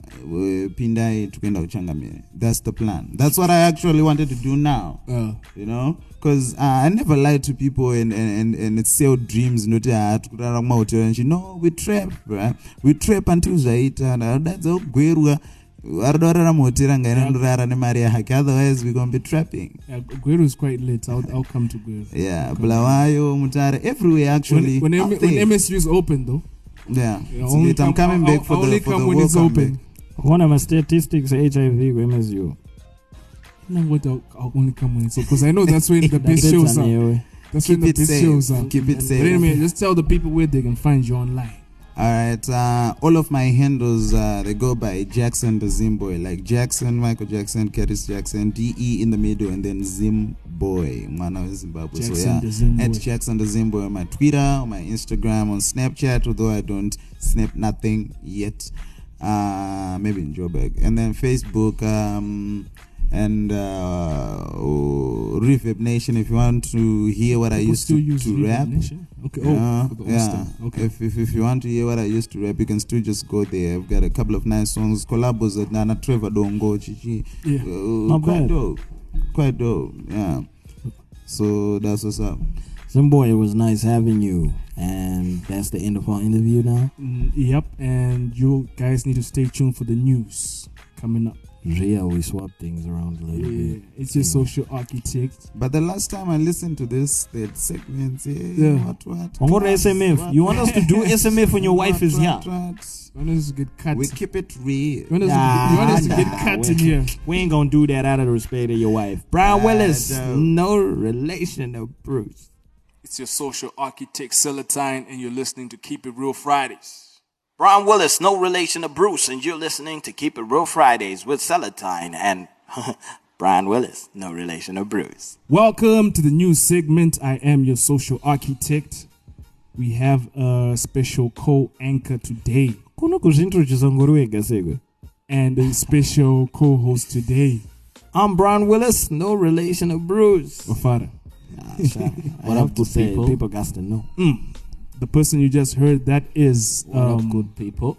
pindai tukuenda kuchangamire that's the plan. That's what i actually wanted to do now. Uh, you know? Because uh, i never lied to people and and and, and sell dreams noti tikurara kumahotera and she no we trap bruh. we trap until zvaita dadza kugwerwa arida kurara muhotera ngainondorara nemari yake otherwise we gonna be trapping yeah, Gweru is quite lit. I'll I'll come to Gweru. yeah bulawayo mutare everywhere actually When when, M- when. MSU is open though, yeah Yeah, It's only lit. i'm coming I'll- back for I'll the only for come the when it's open. back. One of my statistics HIV with you. No, what I'll, I'll only come when it's open because I know that's when the best shows are. you. That's Keep when the best safe. shows are. Keep it But safe. anyway, just tell the people where they can find you online. All right, uh, all of my handles uh, they go by Jackson the Zimboy, like Jackson, Michael Jackson, Curtis Jackson, D E in the middle, and then Zimboy, Mwana of Zimbabwe. so Jackson yeah, the Zimboy. at Jackson the Zimboy on my Twitter, on my Instagram, on Snapchat, although I don't snap nothing yet. Uh, maybe in Joburg, and then Facebook. Um, and uh, oh, Reverb Nation. If you want to hear what I used to, use to rap, Nation? Okay. Oh, for yeah. Okay. If, if if you want to hear what I used to rap, you can still just go there. I've got a couple of nice songs, collabos with Nana Trevor Dongo, Chichi. Yeah. Uh, Not quite bad. dope, quite dope. Yeah. So that's what's up. Zimboy, it was nice having you. And that's the end of our interview now. Mm, yep. And you guys need to stay tuned for the news coming up. Ria, we swap things around a little Yeah, bit. it's your Yeah. social architect. But the last time I listened to this, that segments, yeah, Yeah. what what? I'm going to SMF. what, You want us to do SMF when your wife what, is what, here? what? You want us to get cut? We keep it real. you want us, Nah, to, you want us to nah, cut in we- here? We ain't gonna do that out of the respect of your wife. Brian Willis, no relation to Bruce. It's your social architect Celatine, and you're listening to Keep It Real Fridays. Brian Willis, no relation to Bruce, and you're listening to Keep It Real Fridays with Celatine and Brian Willis, no relation to Bruce. Welcome to the new segment. I am your social architect. We have a special co-anchor today kuno kuzvintrodusa ngori wega seko and a special co-host today. i'm brian willis no relation of bruce Mafara. Ah, sure. I have to say people got to know The person you just heard, that is What up, um, good people?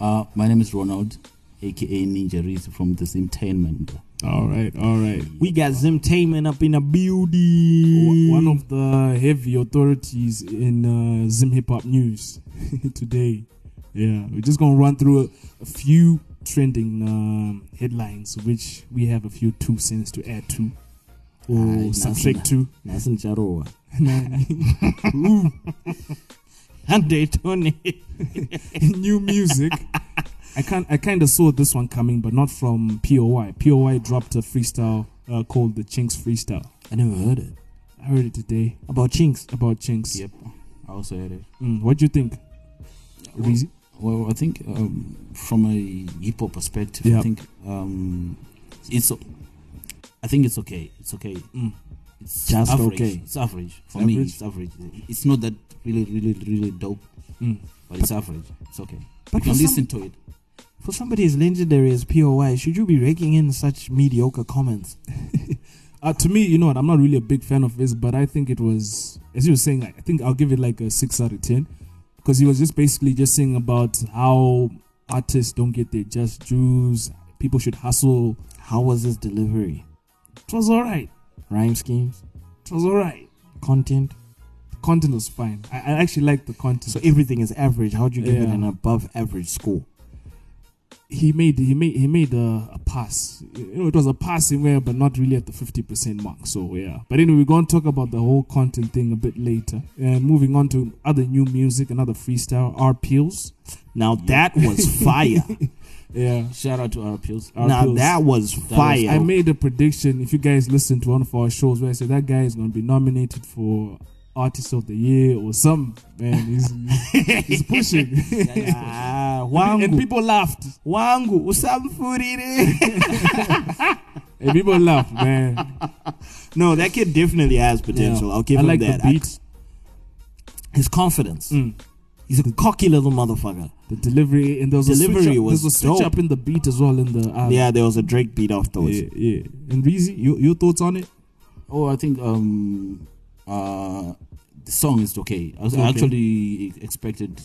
Uh, my name is Ronald, aka Ninja Reese from the Entertainment. All right, all right. we got zimtainment up in the building One of the heavy authorities in uh, Zim Hip Hop news today. Yeah, we're just gonna run through a, a few trending um, headlines, which we have a few two cents to add to or Aye, subtract to. Nhasi ndicharowa handetoni New music. I can I kind of saw this one coming, but not from POI. POI dropped a freestyle uh, called the Chinks Freestyle. i never heard it I heard it today about chinks about Chinks. Yep, I also heard it. Mm, what do you think? Reezy? Well, I think um, from a hip hop perspective, Yeah. I think um, it's. I think it's okay. It's okay. Mm. It's Just average. okay. It's average for me. It's average. It's not that really, really, really dope, Mm. but it's average. It's okay. But you can some- listen to it. for somebody as legendary as poi should you be raking in such mediocre comments Uh, to me, you know what? I'm not really a big fan of his, but I think it was, as you were saying, I think I'll give it like a six out of ten because he was just basically just saying about how artists don't get their just dues. People should hustle. how was his delivery It was all right. Rhyme schemes It was all right. content content was fine. I, I actually liked the content. so everything is average how'd you give it an above average score he made he made he made a, a pass. You know, it was a passing way, but not really at the fifty percent mark. So yeah. But anyway, we're going to talk about the whole content thing a bit later. And moving on to other new music, another freestyle, R Peels. now that was fire Yeah. Shout out to our appeals. Now that was fire I made a prediction. If you guys listen to one of our shows, where I said that guy is going to be nominated for Artist of the Year or some man, he's he's pushing, Ah, and wangu people laughed. wangu usamfurire And people laughed, man. no that kid definitely has potential Yeah. i'll give I him like that the beat, his confidence Mm. He's a cocky little motherfucker the delivery, and there was Delivery a switch up, was there was a switch dope. up in the beat as well in the album. yeah there was a drake beat afterwards yeah, yeah. And Reezy, your your thoughts on it? Oh, I think um, uh, the song is okay. I, was, Okay. actually expected.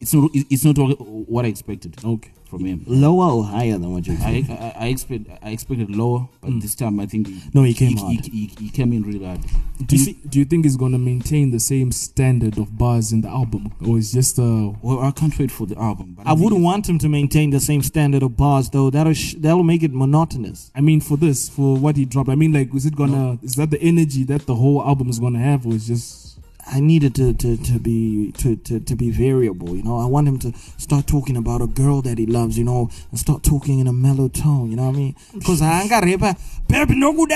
It's not. It's not what what I expected Okay. from him. lower or higher than what you I, I, I expect I expected lower, but Mm. this time I think he, No, he came he, hard. He, he, he came in really hard. Do you, do you think he's gonna maintain the same standard of bars in the album, or is just uh Well, I can't wait for the album. But I wouldn't want him to maintain the same standard of bars, though. That'll sh- that'll make it monotonous. I mean, for this, for what he dropped, I mean, like, is it gonna? Is that the energy that the whole album is gonna have, or is just? I needed to, to, to be to, to, to be variable. You know, I want him to start talking about a girl that he loves. You know, and start talking in a mellow tone. You know what I mean? Because I ain't got repa. Baby, no good.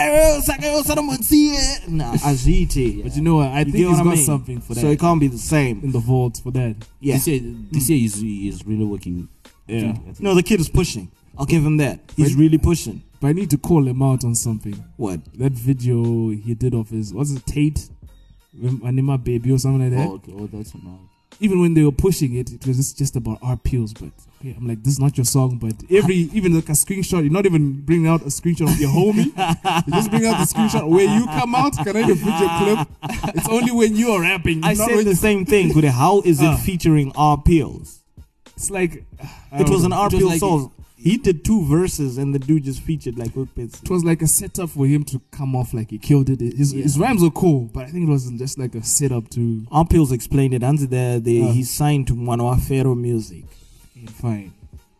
Nah, aziti. But you know what? I You think he's what I got mean? something for that So it can't be the same. in the vault for that. Yeah. This year, this year is is really working. I Yeah. think- I think- No, the kid is pushing. I'll give him that. He's But- really pushing. But I need to call him out on something. What? That video he did of his was it Tate, Anima Baby or something like that. Oh, okay. oh, that's not. Even when they were pushing it, it was just, just about our pills. But okay, I'm like, this is not your song. But every even like a screenshot, you're not even bringing out a screenshot of your homie. you just bring out the screenshot where you come out. Can I even put your clip? It's only when you are rapping. I not said the same thing. Kude. How is it Ah. featuring our Pills? It's like It was know. an R It Pill like- song. He did two verses and the dude just featured like. It was like a setup for him to come off like he killed it. His, his rhymes were cool, but I think it was just like a setup to R explained it. And the, the, Ah. he's signed to Manoa Fero Music. fine.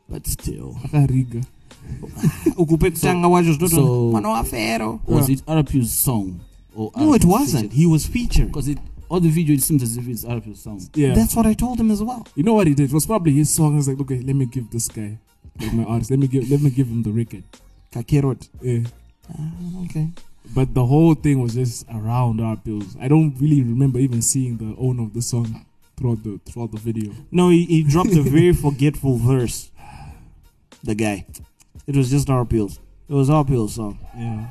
But still. Akariga. Ukupekutanga wacho so- zvoto Manoa Fero. Was it RPU's song? Or No, it wasn't. He was featured. Because it all the video it seems as if it's RPU's song. Yeah. That's what I told him as well. you know what he did? It was probably his song. I was like, okay, let me give this guy, like my artist, let me give let me give him the record. Kakerot. Yeah. Ah, okay. but the whole thing was just around our bills. I don't really remember even seeing the owner of the song throughout the throughout the video. No, he, he dropped a very forgetful verse. The guy. It was just our pills. It was our pills song. Yeah.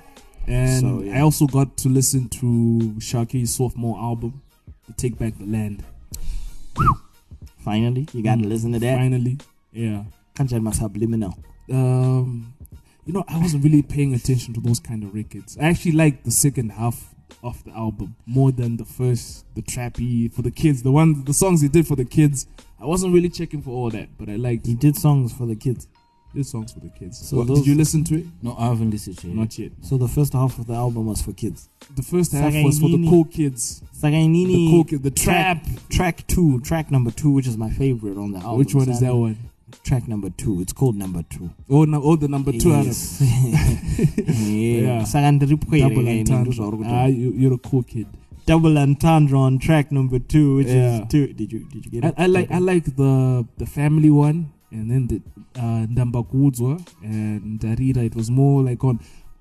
And So, yeah. I also got to listen to Sharky's sophomore album, Take Back the Land. Finally, you got to listen to that. Finally. Yeah. Kanjani subliminal. Um you know, I wasn't really paying attention to those kind of records. I actually liked the second half of the album more than the first, the trappy for the kids, the one the songs he did for the kids. I wasn't really checking for all that, but I liked He did songs for the kids. did songs for the kids. So What, those- did you listen to it? No, I haven't listened to it. Not yet. So the first half of the album was for kids. The first half was for the cool kids. The cool kids, the trap. Track two, track number two, which is my favorite on the album. Which one is that one? Track number two. It's called number two. Oh, no, oh, the number two Yes. yeah. Saka ndiri Double pwere entendre. Ah, you, you're a cool kid. double entendre on track number two, which Yeah. is two. Did you did you get it? I like I like the the family one, and then the uh, Ndambakudzwa and Darira. It was more like on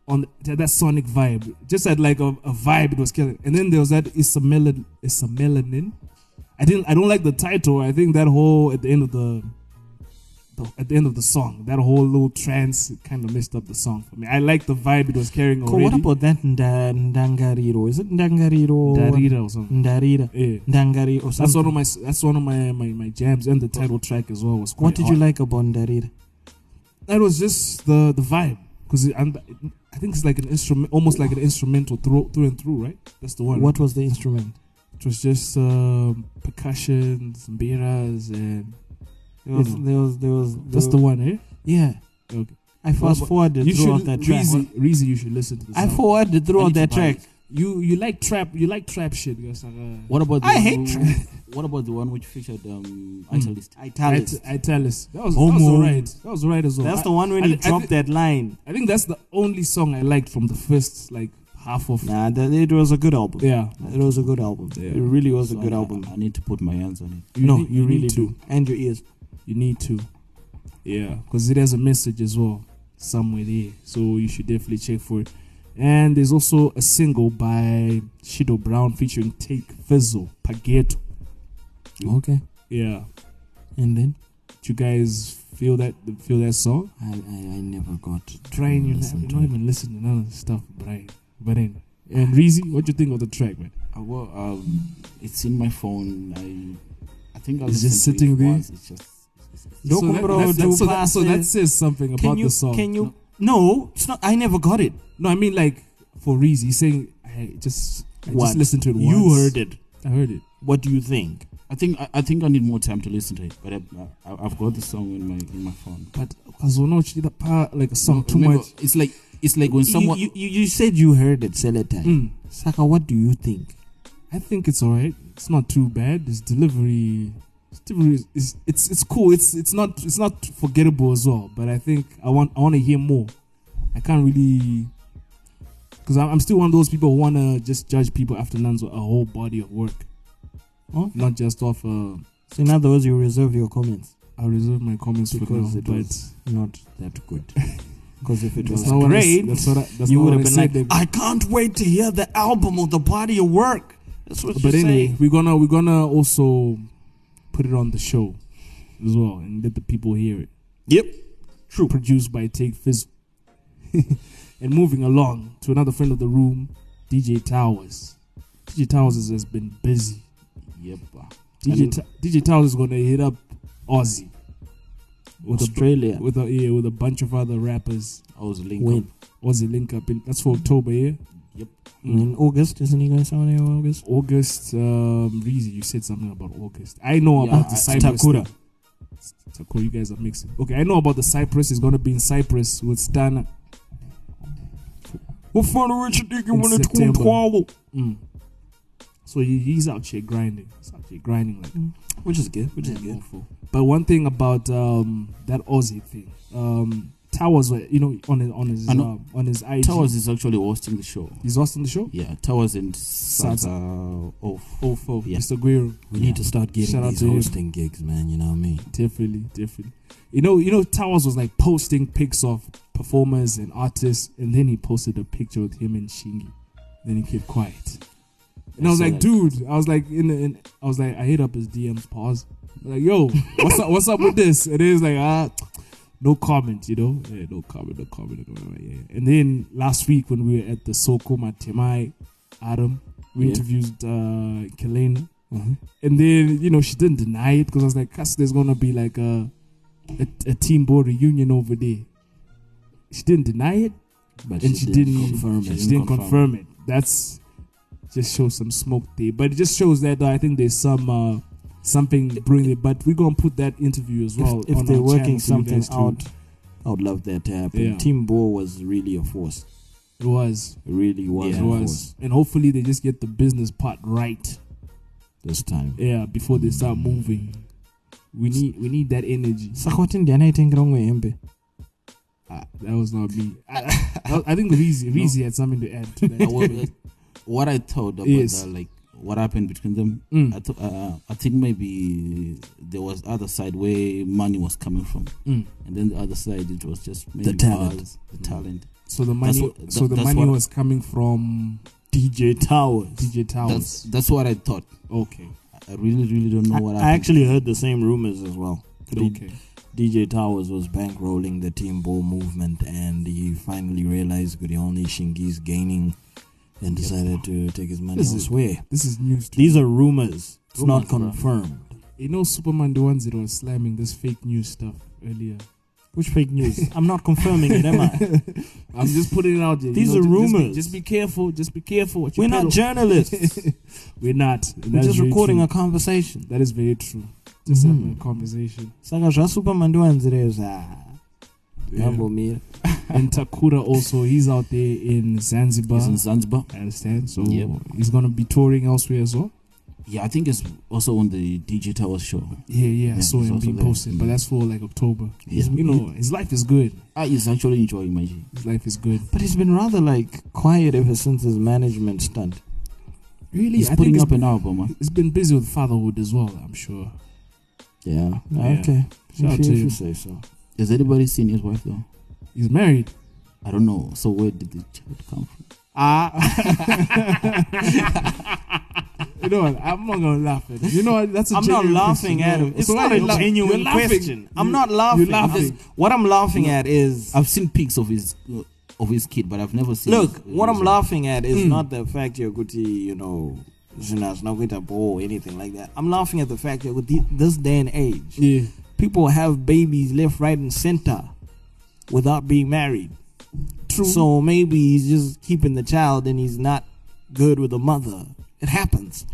on that, that sonic vibe. Just had like a, a vibe. It was killing. And then there was that Melanin. Issa Melanin. I didn't. I don't like the title. I think that whole at the end of the. The at the end of the song, that whole little trance kind of messed up the song for me. I like the vibe it was carrying already. what about that nda, Ndangariro? Is it Ndangariro? Darira or something? Ndarira. Yeah. Ndangari or That's one of my that's one of my, my, my jams and the title track as well was quite What did you like about Ndarira? That was just the the vibe because I think it's like an instrument, almost like an instrumental through through and through, right? That's the one. What was the instrument? It was just um, percussions, biras, and There was, Mhm. there was, there was. that's the one, eh? Yeah. Okay. I fast forwarded You throughout should, that track. Reezy, Reezy, you should listen to this. I album. forwarded I throughout that track. it. You you like trap? You like trap shit? Yes, uh, What about the I one hate who- trap. What about the one which featured um, Hmm. Italist? Italics. It- Italis. That was, that was alright. That was alright as well. That's I- the one when I- he I dropped thi- that line. I think that's the only song I liked from the first like half of. Nah, that, it was a good album. Yeah. It was a good album. Yeah. It really was a good I- album. I need to put my hands on it. You no, need- you, really need do. And your ears. You need to. Yeah, because it has a message as well somewhere there. So you should definitely check for it. And there's also a single by Shido Brown featuring Take Fizzle, Pageto. Okay. Yeah. And then? Did you guys feel that feel that song? I, I, I never got Trying you listen you to not it. even listening to none of the stuff, Brian. But anyway. And Reezy, what do you think of the track, man? Uh, well, um, it's in my phone. I, I think I listened just to it sitting there? once. It's just. So, that, bro, do so, that, so that says something about you, the song. can you, no, it's not, I never got it. No, I mean like for Reezy, he's saying I just I What? just listened to it You heard it. I heard it. What do you think? I think I, I think I need more time to listen to it, but I, I, I've got the song in my in my phone. But not the part like a song too Remember, much. It's like it's like when someone. you, you, you said you heard it, Seletai. Mm. Saka, what do you think? I think it's alright. It's not too bad. Its delivery, its it's it's cool. It's it's not it's not forgettable as well. But I think I want I want to hear more. I can't really because I'm, I'm still one of those people who want to just judge people after Nan's a whole body of work, not just off. Uh, So in other words, you reserve your comments I'll reserve my comments for because now. it But was not that good. Because if it was I, great, that's what I, that's you would have been said. like, I can't wait to hear the album or the body of work. That's what but anyway, saying. we're gonna we're gonna also put it on the show as well and let the people hear it. Yep. True. Produced by Take Fizz. and moving along to another friend of the room, DJ Towers. DJ Towers has- been busy. Yep. DJ Ta- DJ Towers is gonna hit up Aussie with Australia. a with a yeah, with a bunch of other rappers. Was linked When? up. Aussie link up in that's for October, yeah. Yep. In August, isn't he going somewhere in August? August, um, Reezy, you said something about August. I know Yeah, about the I- Cyprus. Takura. Takura, you guys are mixing. Okay, I know about the Cyprus. He's gonna be in Cyprus with Stana. What fun of Richard when it's September. swallow? Mm. So he, he's out here grinding. He's out here grinding like Which is good. Which is good. awful. But one thing about um, that Aussie thing, um, Towers, were, you know, on his on his uh, on his IG. Towers is actually hosting the show. He's hosting the show. Yeah, Towers and Salsa. Salsa off. Oh, Yeah. Mr. Guerrero. We need to start getting Shout out these to him. hosting gigs, man. You know what I mean? Definitely, definitely. You know, you know, Towers was like posting pics of performers and artists, and then he posted a picture with him and Shingy. Then he kept quiet. And I, was like, that. dude, I was like, in, the, in I was like, I hit up his DMs. Pause. I like, yo, what's up? What's up with this? And he like, ah, no comment. You know, yeah, no comment, no comment. No comment yeah. And then last week when we were at the Soko Matemai, Adam, we Yeah. interviewed uh, Kelena. Mhm. And then, you know, she didn't deny it because I was like, Cuz there's going to be like a, a, a team board reunion over there. She didn't deny it But and she, didn't, confirm it. she it. didn't confirm it. That's just shows some smoke there. But it just shows that uh, I think there's some uh, something brilliant. But we're going to put that interview as well. if, if on they're working something out, I would love that to happen. Yeah. Team Bo was really a force. It was. It really was it was. And hopefully they just get the business part right. this time. Yeah, before they start moving. We need we need that energy. Sakwati ndiani aitengera umwe hembe Ah, that was not me. I, I, think Reezy, Reezy had something to add to that. Uh, what, I thought about Yes. the, like what happened between them, Mm. I, th- uh, I think maybe there was other side where money was coming from, Mm. and then the other side it was just maybe the talent. buzz, the talent. So the money, what- so that- the money what- was coming from DJ Towers. DJ Towers. that's what I thought. Okay, I really really don't know I, what I happened. actually heard the same rumors as well. Okay. DJ Towers was bankrolling the Team Bo movement, and he finally realized that only Shingi's gaining, and decided to take his money This is- This is news. These are rumors. It's Rumors, not bro. confirmed. you know, Superman the ones that was slamming this fake news stuff earlier. Which fake news? I'm not confirming it, am I? I'm just putting it out there. These know, are ju- just be- rumors. Just be, careful. Just be careful. We're not journalists. We're not. We're just recording true. a conversation. That is very true. Just Mhm. having a conversation. Saka zvasuperman ndiwanzireza Yeah. yambomira and Takura also, he's out there in Zanzibar. He's in Zanzibar. I understand. So Yep. he's gonna be touring elsewhere as well. Yeah, I think it's also on the DJ Towers show. Yeah, yeah. I saw he's him being posted, but that's for like October. Yeah. You know, his life is good. Ah, he's actually enjoying my G. His life is good. But he's been rather like quiet ever since his management stunt. Really, He's I putting up it's, an album. Huh? it's been busy with fatherhood as well. I'm sure. Yeah. Yeah. Okay. Shout if, to you, if you say so. Has anybody seen his wife though? He's married. I don't know. So where did the child come from? Ah. you know what? I'm not gonna laugh at it. You know what? That's a I'm not laughing question. at him. It's so not a laugh- genuine question. I'm You- not laughing. I'm laughing. just- what I'm laughing at is I've seen pics of his of his kid, but I've never seen. look. his- What I'm his- laughing at is Mm. not the fact you're good to you know. zvinazvinokuita ball or anything like that. I'm laughing at the fact that with the, this day and age, Yeah. people have babies left, right, and center without being married. True. So maybe he's just keeping the child and he's not good with the mother. It happens.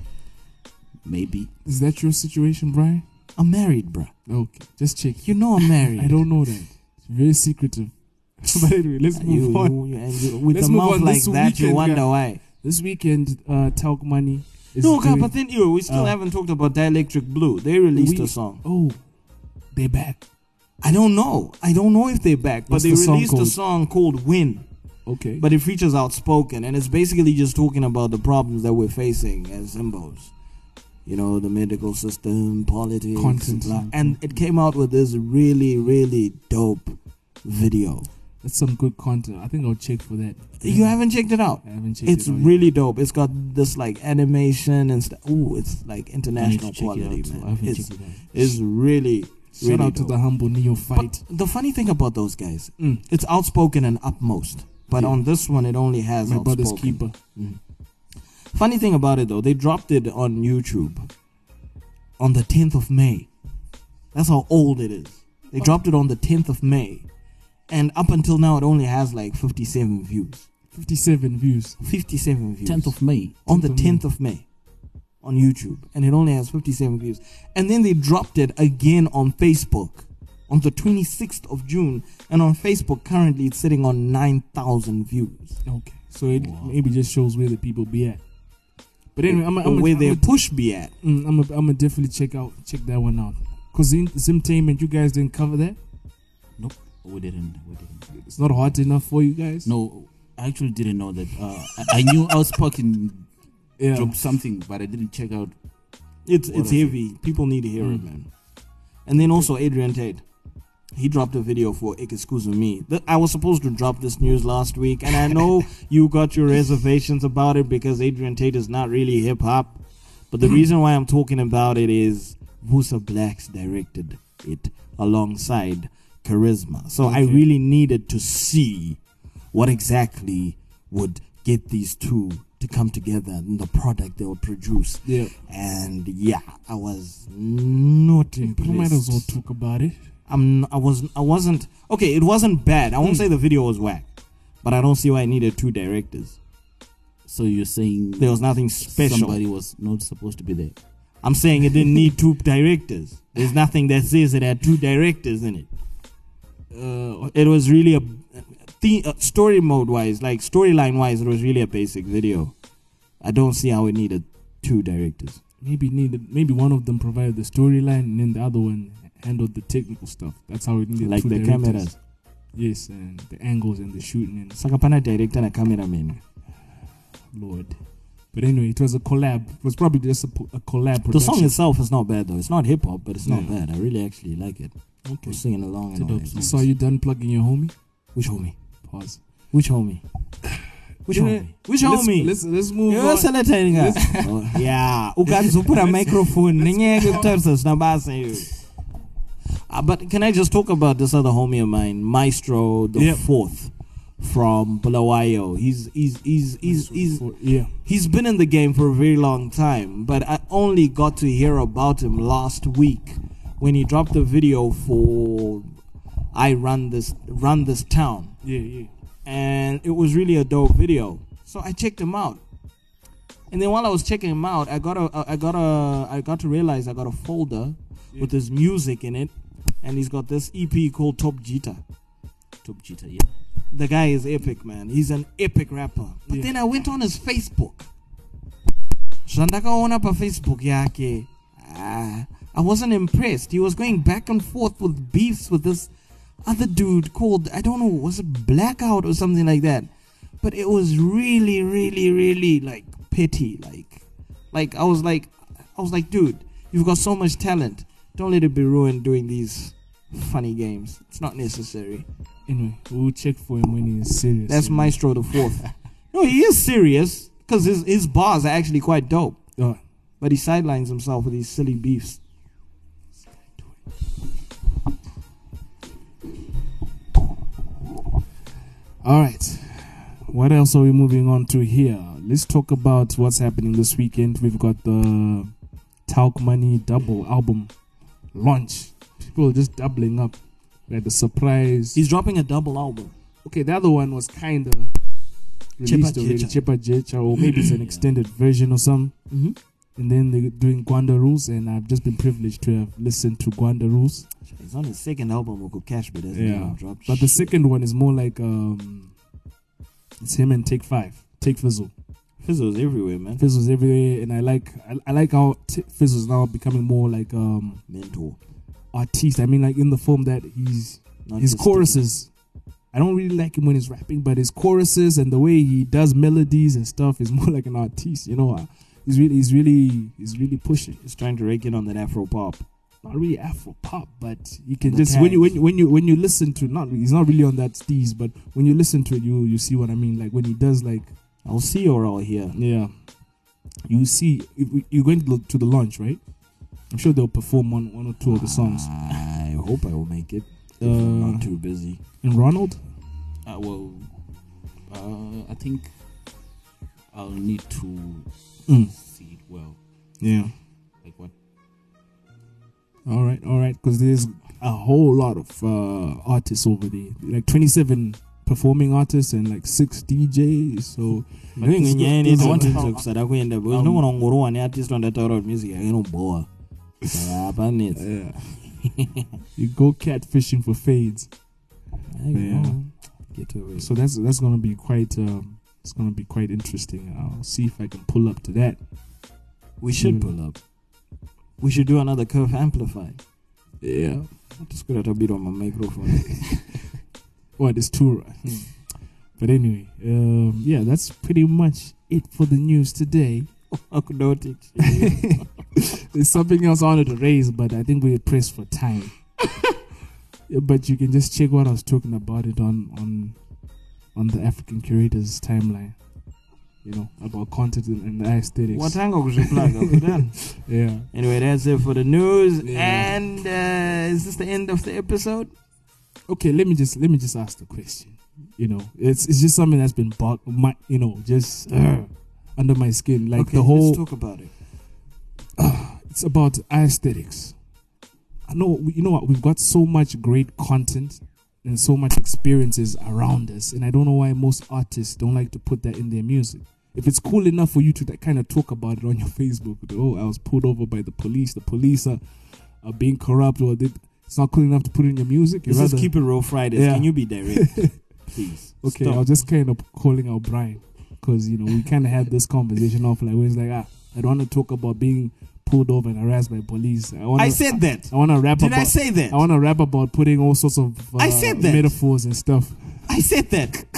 maybe. Is that your situation, Brian? I'm married, bruh. Okay, just check. You know I'm married. I don't know that. It's very secretive. but anyway, let's move You, on. you, and you, with Let's a mouth like This that, you wonder yeah. why. This weekend, uh, Talk Money is No, God, but then you, we still Uh, haven't talked about Dielectric Blue. They released We- a song. Oh, they're back. I don't know. I don't know if they're back, but What's they the song released a called? song called "Win." Okay. But it features outspoken, and it's basically just talking about the problems that we're facing as Zimbos. You know, the medical system, politics, Content. blah. and it came out with this really, really dope video. That's some good content. I think I'll check for that. You haven't checked it out? I haven't checked It's it out. really dope. It's got this like animation and stuff. Ooh, it's like I need to international check it quality, too. I man. haven't It's, checked it out. it's really, Shout really out to dope. the humble neophyte. But the funny thing about those guys, Mm. it's outspoken and upmost. But Yeah. on this one, it only has My brother's outspoken. keeper. Funny thing about it though, they dropped it on YouTube on the 10th of May. That's how old it is. They dropped it on the 10th of May. And up until now, it only has like 57 views. 57 views. 57 views. 10th of May. on the 10th of 10th of May on YouTube. And it only has 57 views. And then they dropped it again on Facebook on the 26th of June. And on Facebook, currently, it's sitting on 9,000 views. Okay. So it maybe just shows where the people be at. But anyway, I'm where I'm their a, push be at. mm, I'm a, I'm a definitely check out check that one out. Cause in Zimtainment, you guys didn't cover that. Nope, we didn't. We didn't. It's not hot enough for you guys. No, I actually didn't know that. Uh, I, I knew Outspoken Yeah. dropped something, but I didn't check out. It's it's was it? heavy. People need to hear it, Mm. man. And then also Adrian Tate. He dropped a video for Excuse Me. I was supposed to drop this news last week, and I know you got your reservations about it because Adrian Tate is not really hip hop. But the reason why I'm talking about it is Vusa Blacks directed it alongside Charisma. So I really needed to see what exactly would get these two to come together and the product they would produce. Yeah. And yeah, I was not We impressed. might as well talk about it. I'm I was I wasn't okay. It wasn't bad. I won't Hmm. say the video was whack, but I don't see why I needed two directors. So you're saying There was nothing special. somebody was not supposed to be there. I'm saying it didn't need two directors. There's nothing that says it had two directors in it. Uh, it was really a the, uh, story mode wise, like storyline wise, it was really a basic video. I don't see how it needed two directors. Maybe needed. Maybe one of them provided the storyline, and then the other one handled the technical stuff. That's how it needed. Like the directors. cameras. Yes, and the angles and the shooting and Sakapana director and a cameraman. Lord. But anyway, it was a collab. It was probably just a, a collab. The song itself is not bad though. It's not hip hop, but it's not Yeah. bad. I really actually like it. Okay. We're singing along and all dope that. song. So are you done plugging your homie? Which homie? Pause. Which homie? Which Yeah. homie? Which let's, homie? Let's let's move You're on. celebrating her. Oh, yeah. Microphone. Ninyeke kutharisa sinabasa iwe. Uh, but can I just talk about this other homie of mine, Maestro the Yep. fourth from Bulawayo? He's he's he's he's he's yeah. he's been in the game for a very long time, but I only got to hear about him last week when he dropped the video for I run this run this town Yeah, yeah. and it was really a dope video. So I checked him out. And then while I was checking him out, I got a I got a I got to realize I got a folder with his music in it and he's got this EP called Top Jita. Top cheater, yeah. The guy is epic, man. He's an epic rapper. But Yeah. then I went on his Facebook. Zvandakaona pa Facebook yake. Ah, I wasn't impressed. He was going back and forth with beefs with this other dude called I don't know, was it Blackout or something like that? But it was really, really, really like pity Like, like I was like, I was like, dude, you've got so much talent. Don't let it be ruined doing these funny games. It's not necessary. Anyway, we'll check for him when he's serious. That's. Maestro the fourth. no, he is serious because his his bars are actually quite dope. But he sidelines himself with these silly beefs. All right. What else are we moving on to here? Let's talk about what's happening this weekend. We've got the Talk Money double album launch. People are just doubling up. We had the surprise. He's dropping a double album. okay, the other one was kind of released Chepa already. Chepa Checha, or maybe it's an extended version or something. Mm-hmm. And then they're doing Gwanda Rules, and I've just been privileged to have listened to Gwanda Rules. It's on his second album, Uncle Cash, but hasn't Yeah, dropped. but the second one is more like um, it's him and Take Five, Take Fizzle. Fizzle's everywhere, man. Fizzle's everywhere, and I like I, I like how T- Fizzle's now becoming more like um Mentor. artiste. I mean, like in the form that he's Not his choruses. I don't really like him when he's rapping, but his choruses and the way he does melodies and stuff is more like an artiste. You know, uh, he's really he's really he's really pushing. He's trying to rake in on that Afro pop. Not really Afro pop, but you can The just when you when you, when you when you listen to not he's not really on that steez, but when you listen to it, you you see what I mean. Like when he does like I'll see or I'll hear. yeah, you see you're going to the, to the launch, right? I'm sure they'll perform one one or two of the songs. I hope I will make it. If I'm Uh, not too busy. And Ronald, Uh, well, uh, I think I'll need to Mm. see well. yeah. Like what? All right, all right, because there's a whole lot of uh, artists over there, like 27 performing artists and like six DJs. So Doing it's nyaya not- it's not- nezvinzokuzada kuenda because nogona kungorowa neartist wandataura kuti music yakinobowa hapanetsi yeah. you go catfishing for fades. Yeah. get away So that's that's gonna be quite um, it's gonna be quite interesting. I'll see if I can pull up to that. we should Mm. pull up we should do another curve amplify Yeah. tisikura tabirwa mamicrophone What is Tura? Hmm. But anyway, um, yeah, that's pretty much it for the news today. There's something else I wanted to raise, but I think we're pressed for time. But you can just check what I was talking about it on on on the African curators timeline. You know about content and, aesthetics. Watanga kuzviplaga kudani. Yeah. Anyway, that's it for the news. Yeah. And uh, is this the end of the episode? Okay, let me just let me just ask the question. You know, it's it's just something that's been bog, my, you know, just uh, under my skin. Like okay, the whole, let's talk about it. it's about aesthetics. I know, you know what? We've got so much great content and so much experiences around us, and I don't know why most artists don't like to put that in their music. If it's cool enough for you to kind of talk about it on your Facebook, oh, I was pulled over by the police. The police are, are being corrupt, or they, it's not cool enough to put in your music. You rather- Keep It Real Fridays. Yeah. Can you be direct? Please. Okay, Stop. I was just kind of calling out Brian because you know we kind of had this conversation off like where it's like ah I don't want to talk about being pulled over and harassed by police. I, wanna, I said that. I want to rap Did about. I say that? I want to rap about putting all sorts of uh, I said that. metaphors and stuff. I said that.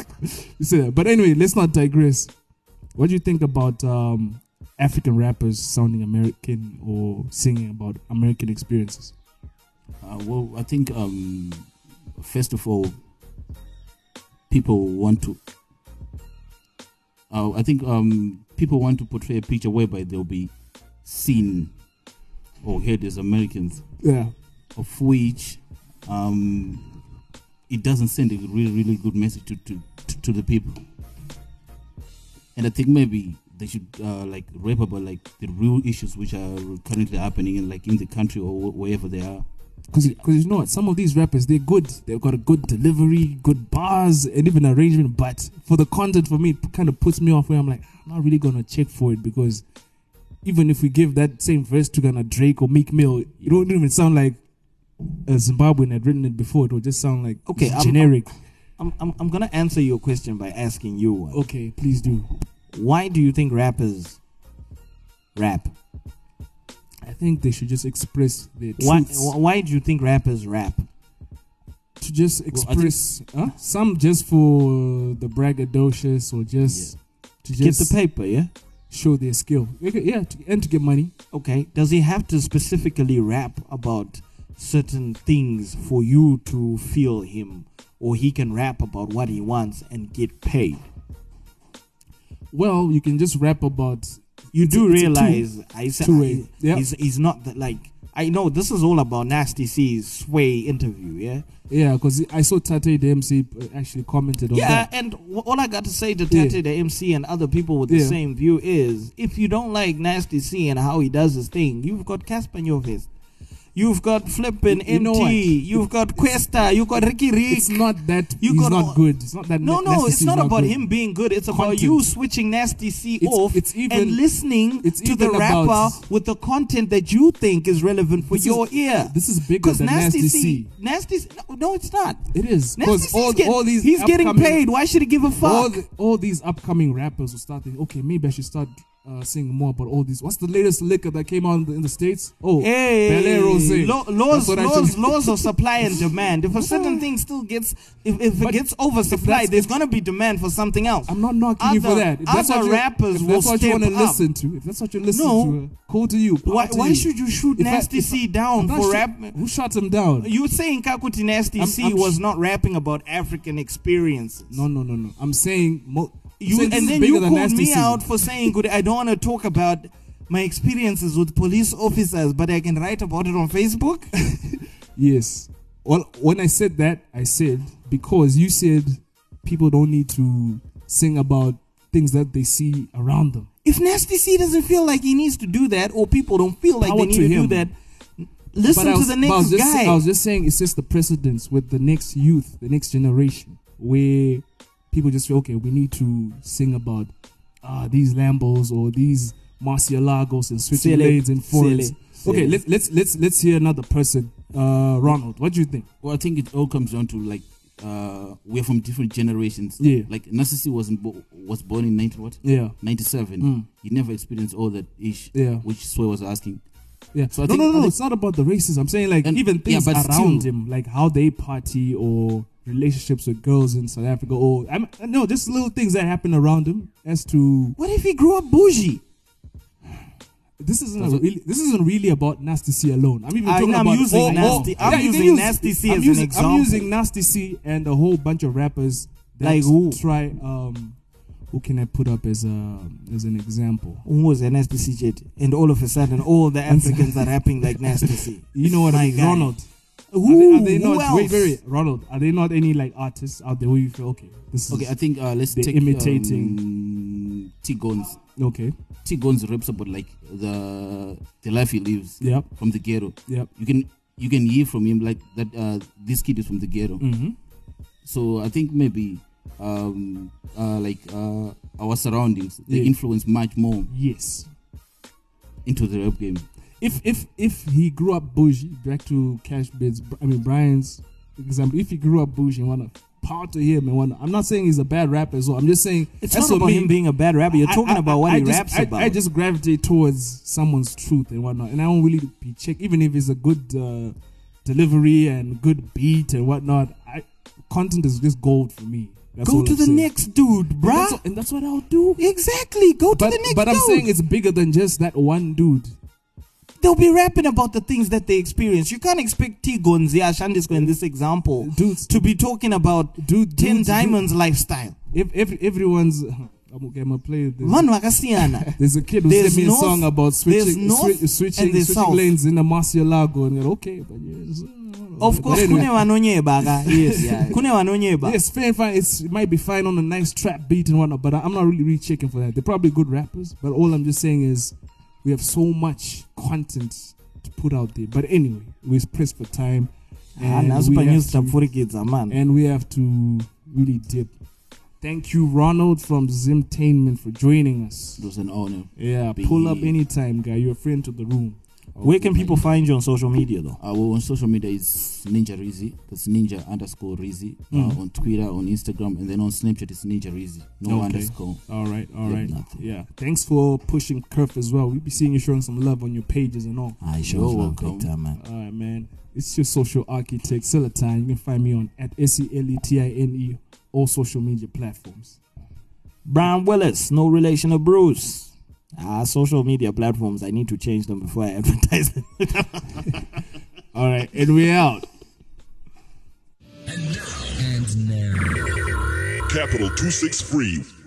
You said that. But anyway, let's not digress. What do you think about um, African rappers sounding American or singing about American experiences? Uh, well, I think um, first of all, people want to. Uh, I think um, people want to portray a picture whereby they'll be seen or heard as Americans, Yeah, of which um, it doesn't send a really, really good message to, to, to, to the people. And I think maybe they should uh, like rap about like the real issues which are currently happening in like in the country or wherever they are. because you know what, some of these rappers they're good. They've got a good delivery, good bars, and even arrangement. But for the content, for me, it kind of puts me off. Where I'm like, I'm not really gonna check for it because even if we give that same verse to Ghana Drake or Meek Mill, it don't even sound like uh, a Zimbabwean had written it before. It would just sound like Okay, I'm- generic. I'm, I'm, I'm going to answer your question by asking you one. okay, please do. Why do you think rappers rap? I think they should just express their Why, truths. wh- why do you think rappers rap? to just I think- express huh? some just for the braggadocious or just to Get the paper, yeah? Show their skill. Yeah, to, and to get money. Okay. Does he have to specifically rap about certain things for you to feel him? Or he can rap about what he wants and get paid? Well, you can just rap about. You It's do a- it's a two- realize I said two-way. Yeah. he's, he's not that like I know this is all about Nasty C's sway interview, yeah? Yeah, because I saw Tate the MC uh, actually commented on Yeah, that. Yeah, and w- all I got to say to Yeah. Tate, the MC, and other people with the Yeah. same view is if you don't like Nasty C and how he does his thing, you've got Cassper in your face. You've got Flippin' You know Emtee. You've got Kwesta. You've got Riky Rick. It's not that You he's got not good. It's not that. no, no, it's is not about good. him being good. It's about Content. you switching Nasty C It's- off it's even- and listening to the rapper with the content that you think is relevant for This is- your ear. This is bigger than Nasty, Nasty C, C. Nasty C, no, no, it's not. It is Nasty because all, get- all these he's getting paid. Why should he give a fuck? All, the, all these upcoming rappers will start thinking, okay, maybe I should start uh, singing more about all these. What's the latest liquor that came out in the, in the states? Oh, Hey, Bel Rosé. That's laws, laws, laws of supply and demand. If a certain thing still gets, if, if it gets oversupplied, there's gonna be demand for something else. I'm not knocking you for that. If that's other what rappers if will what you want to listen to, if that's what you listen No. to, uh, cool to you. Why, to why you. should you shoot If Nasty down for sure- rap? Who shot him down? You saying Kakuti Nasty I'm- C I'm was sh- not rapping about African experiences? No, no, no, no. I'm saying. Mo- You this and then you called me out for saying good. I don't want to talk about my experiences with police officers, but I can write about it on Facebook. Yes. Well, when I said that, I said because you said people don't need to sing about things that they see around them. if Nasty C doesn't feel like he needs to do that, or people don't feel like Power they need to to, do that, listen But to was- the I next just, guy. I was just saying it's just the precedence with the next youth, the next generation, where people just feel okay, we need to sing about uh, these Lambos or these Murciélagos and switching Silly, lanes and foreigns. Okay, let's let's let's let's hear another person. Uh, Ronald, what do you think? Well, I think it all comes down to like uh, we're from different generations. Yeah. Like Nasty C wasn't bo- was born in ninety what Yeah, ninety seven. Mm. He never experienced all that ish. Yeah. Which Sway was asking. yeah. So I no, think- no, I no, It's not about the racism. I'm saying like And- even yeah, things but around still- him, like how they party or relationships with girls in South Africa, or I'm, no, just little things that happen around him. As to What if he grew up bougie? this isn't a really this isn't really about Nasty C alone. I'm even I- talking I'm about using all- Nasty- I'm you can using Nasty C I'm as an using, example. I'm using Nasty C and a whole bunch of rappers that Like who? try um who can I put up as a as an example? Who was a Nasty C jet? And all of a sudden, all the Africans are rapping like Nasty C. You know what I mean? Ronald. Who? Are they, are they Who not else? wait, wait, wait, Ronald? Are they not any like artists out there who you feel okay? This is Okay, I think uh, let's They're take imitating- um, T Gonz. okay. T Gonz raps about like the the life he lives Yep. from the ghetto. Yep. You can you can hear from him like that. Uh, this kid is from the ghetto. Mm-hmm. So I think maybe um, uh, like uh, our surroundings they Yeah. influence much more Yes. into the rap game. If if if he grew up bougie, back to Cash Bids. I mean Brian's example. If he grew up bougie and wanna power to him and wanna, I'm not saying he's a bad rapper as well. I'm just saying It's that's not about me- him being a bad rapper. You're I- talking I- about what I he just, raps I, about. I just gravitate towards someone's truth and whatnot, and I don't really be check even if it's a good uh, delivery and good beat and whatnot. I content is just gold for me. That's Go to I'm the saying. next dude, And that's, and that's what I'll do. Exactly. Go to the next dude. but I'm dude. saying it's bigger than just that one dude. They'll be rapping about the things that they experience. You can't expect T Gonzia Shandisco in this example Dudes, to be talking about dude, Ten dudes- Diamonds lifestyle. If every, everyone's, I'm okay. I'm gonna play this. Vanhu vakasiyana. There's a kid who There's sent me a north, song about switching, north, swi- switching, switching south. lanes in the Murciélago, and you're okay, but yes. Uh, of But course, anyway. kune vanonyeba ka. Yes, kune vanonyeba. Yes, fair, fine. It's, it might be fine on a nice trap beat and whatnot, but I'm not really, really checking for that. They're probably good rappers, but all I'm just saying is we have so much content to put out there. But anyway, we're pressed for time, Ah, and, we have to, and we have to really dip. Thank you, Ronald from Zimtainment, for joining us. It was an honor. Yeah, pull up anytime, guy. You're a friend to the room. Where can people find you on social media though? Uh, well, on social media is Ninja Rizzy. That's Ninja underscore Rizzy. Mm. Uh, on Twitter, on Instagram, and then on Snapchat it's Ninja Rizzy. No Okay. underscore. All right, all right. nothing. Yeah. Thanks for pushing Curve as well. We'll be seeing you showing some love on your pages and all. I You're sure love welcome. big time, man. All right, man. It's your social architect, Seletine. You can find me on at S E L E T I N E, all social media platforms. Brian Willis, no relation to Bruce. Ah, social media platforms. I need to change them before I advertise. All right, and we're out. Capital 263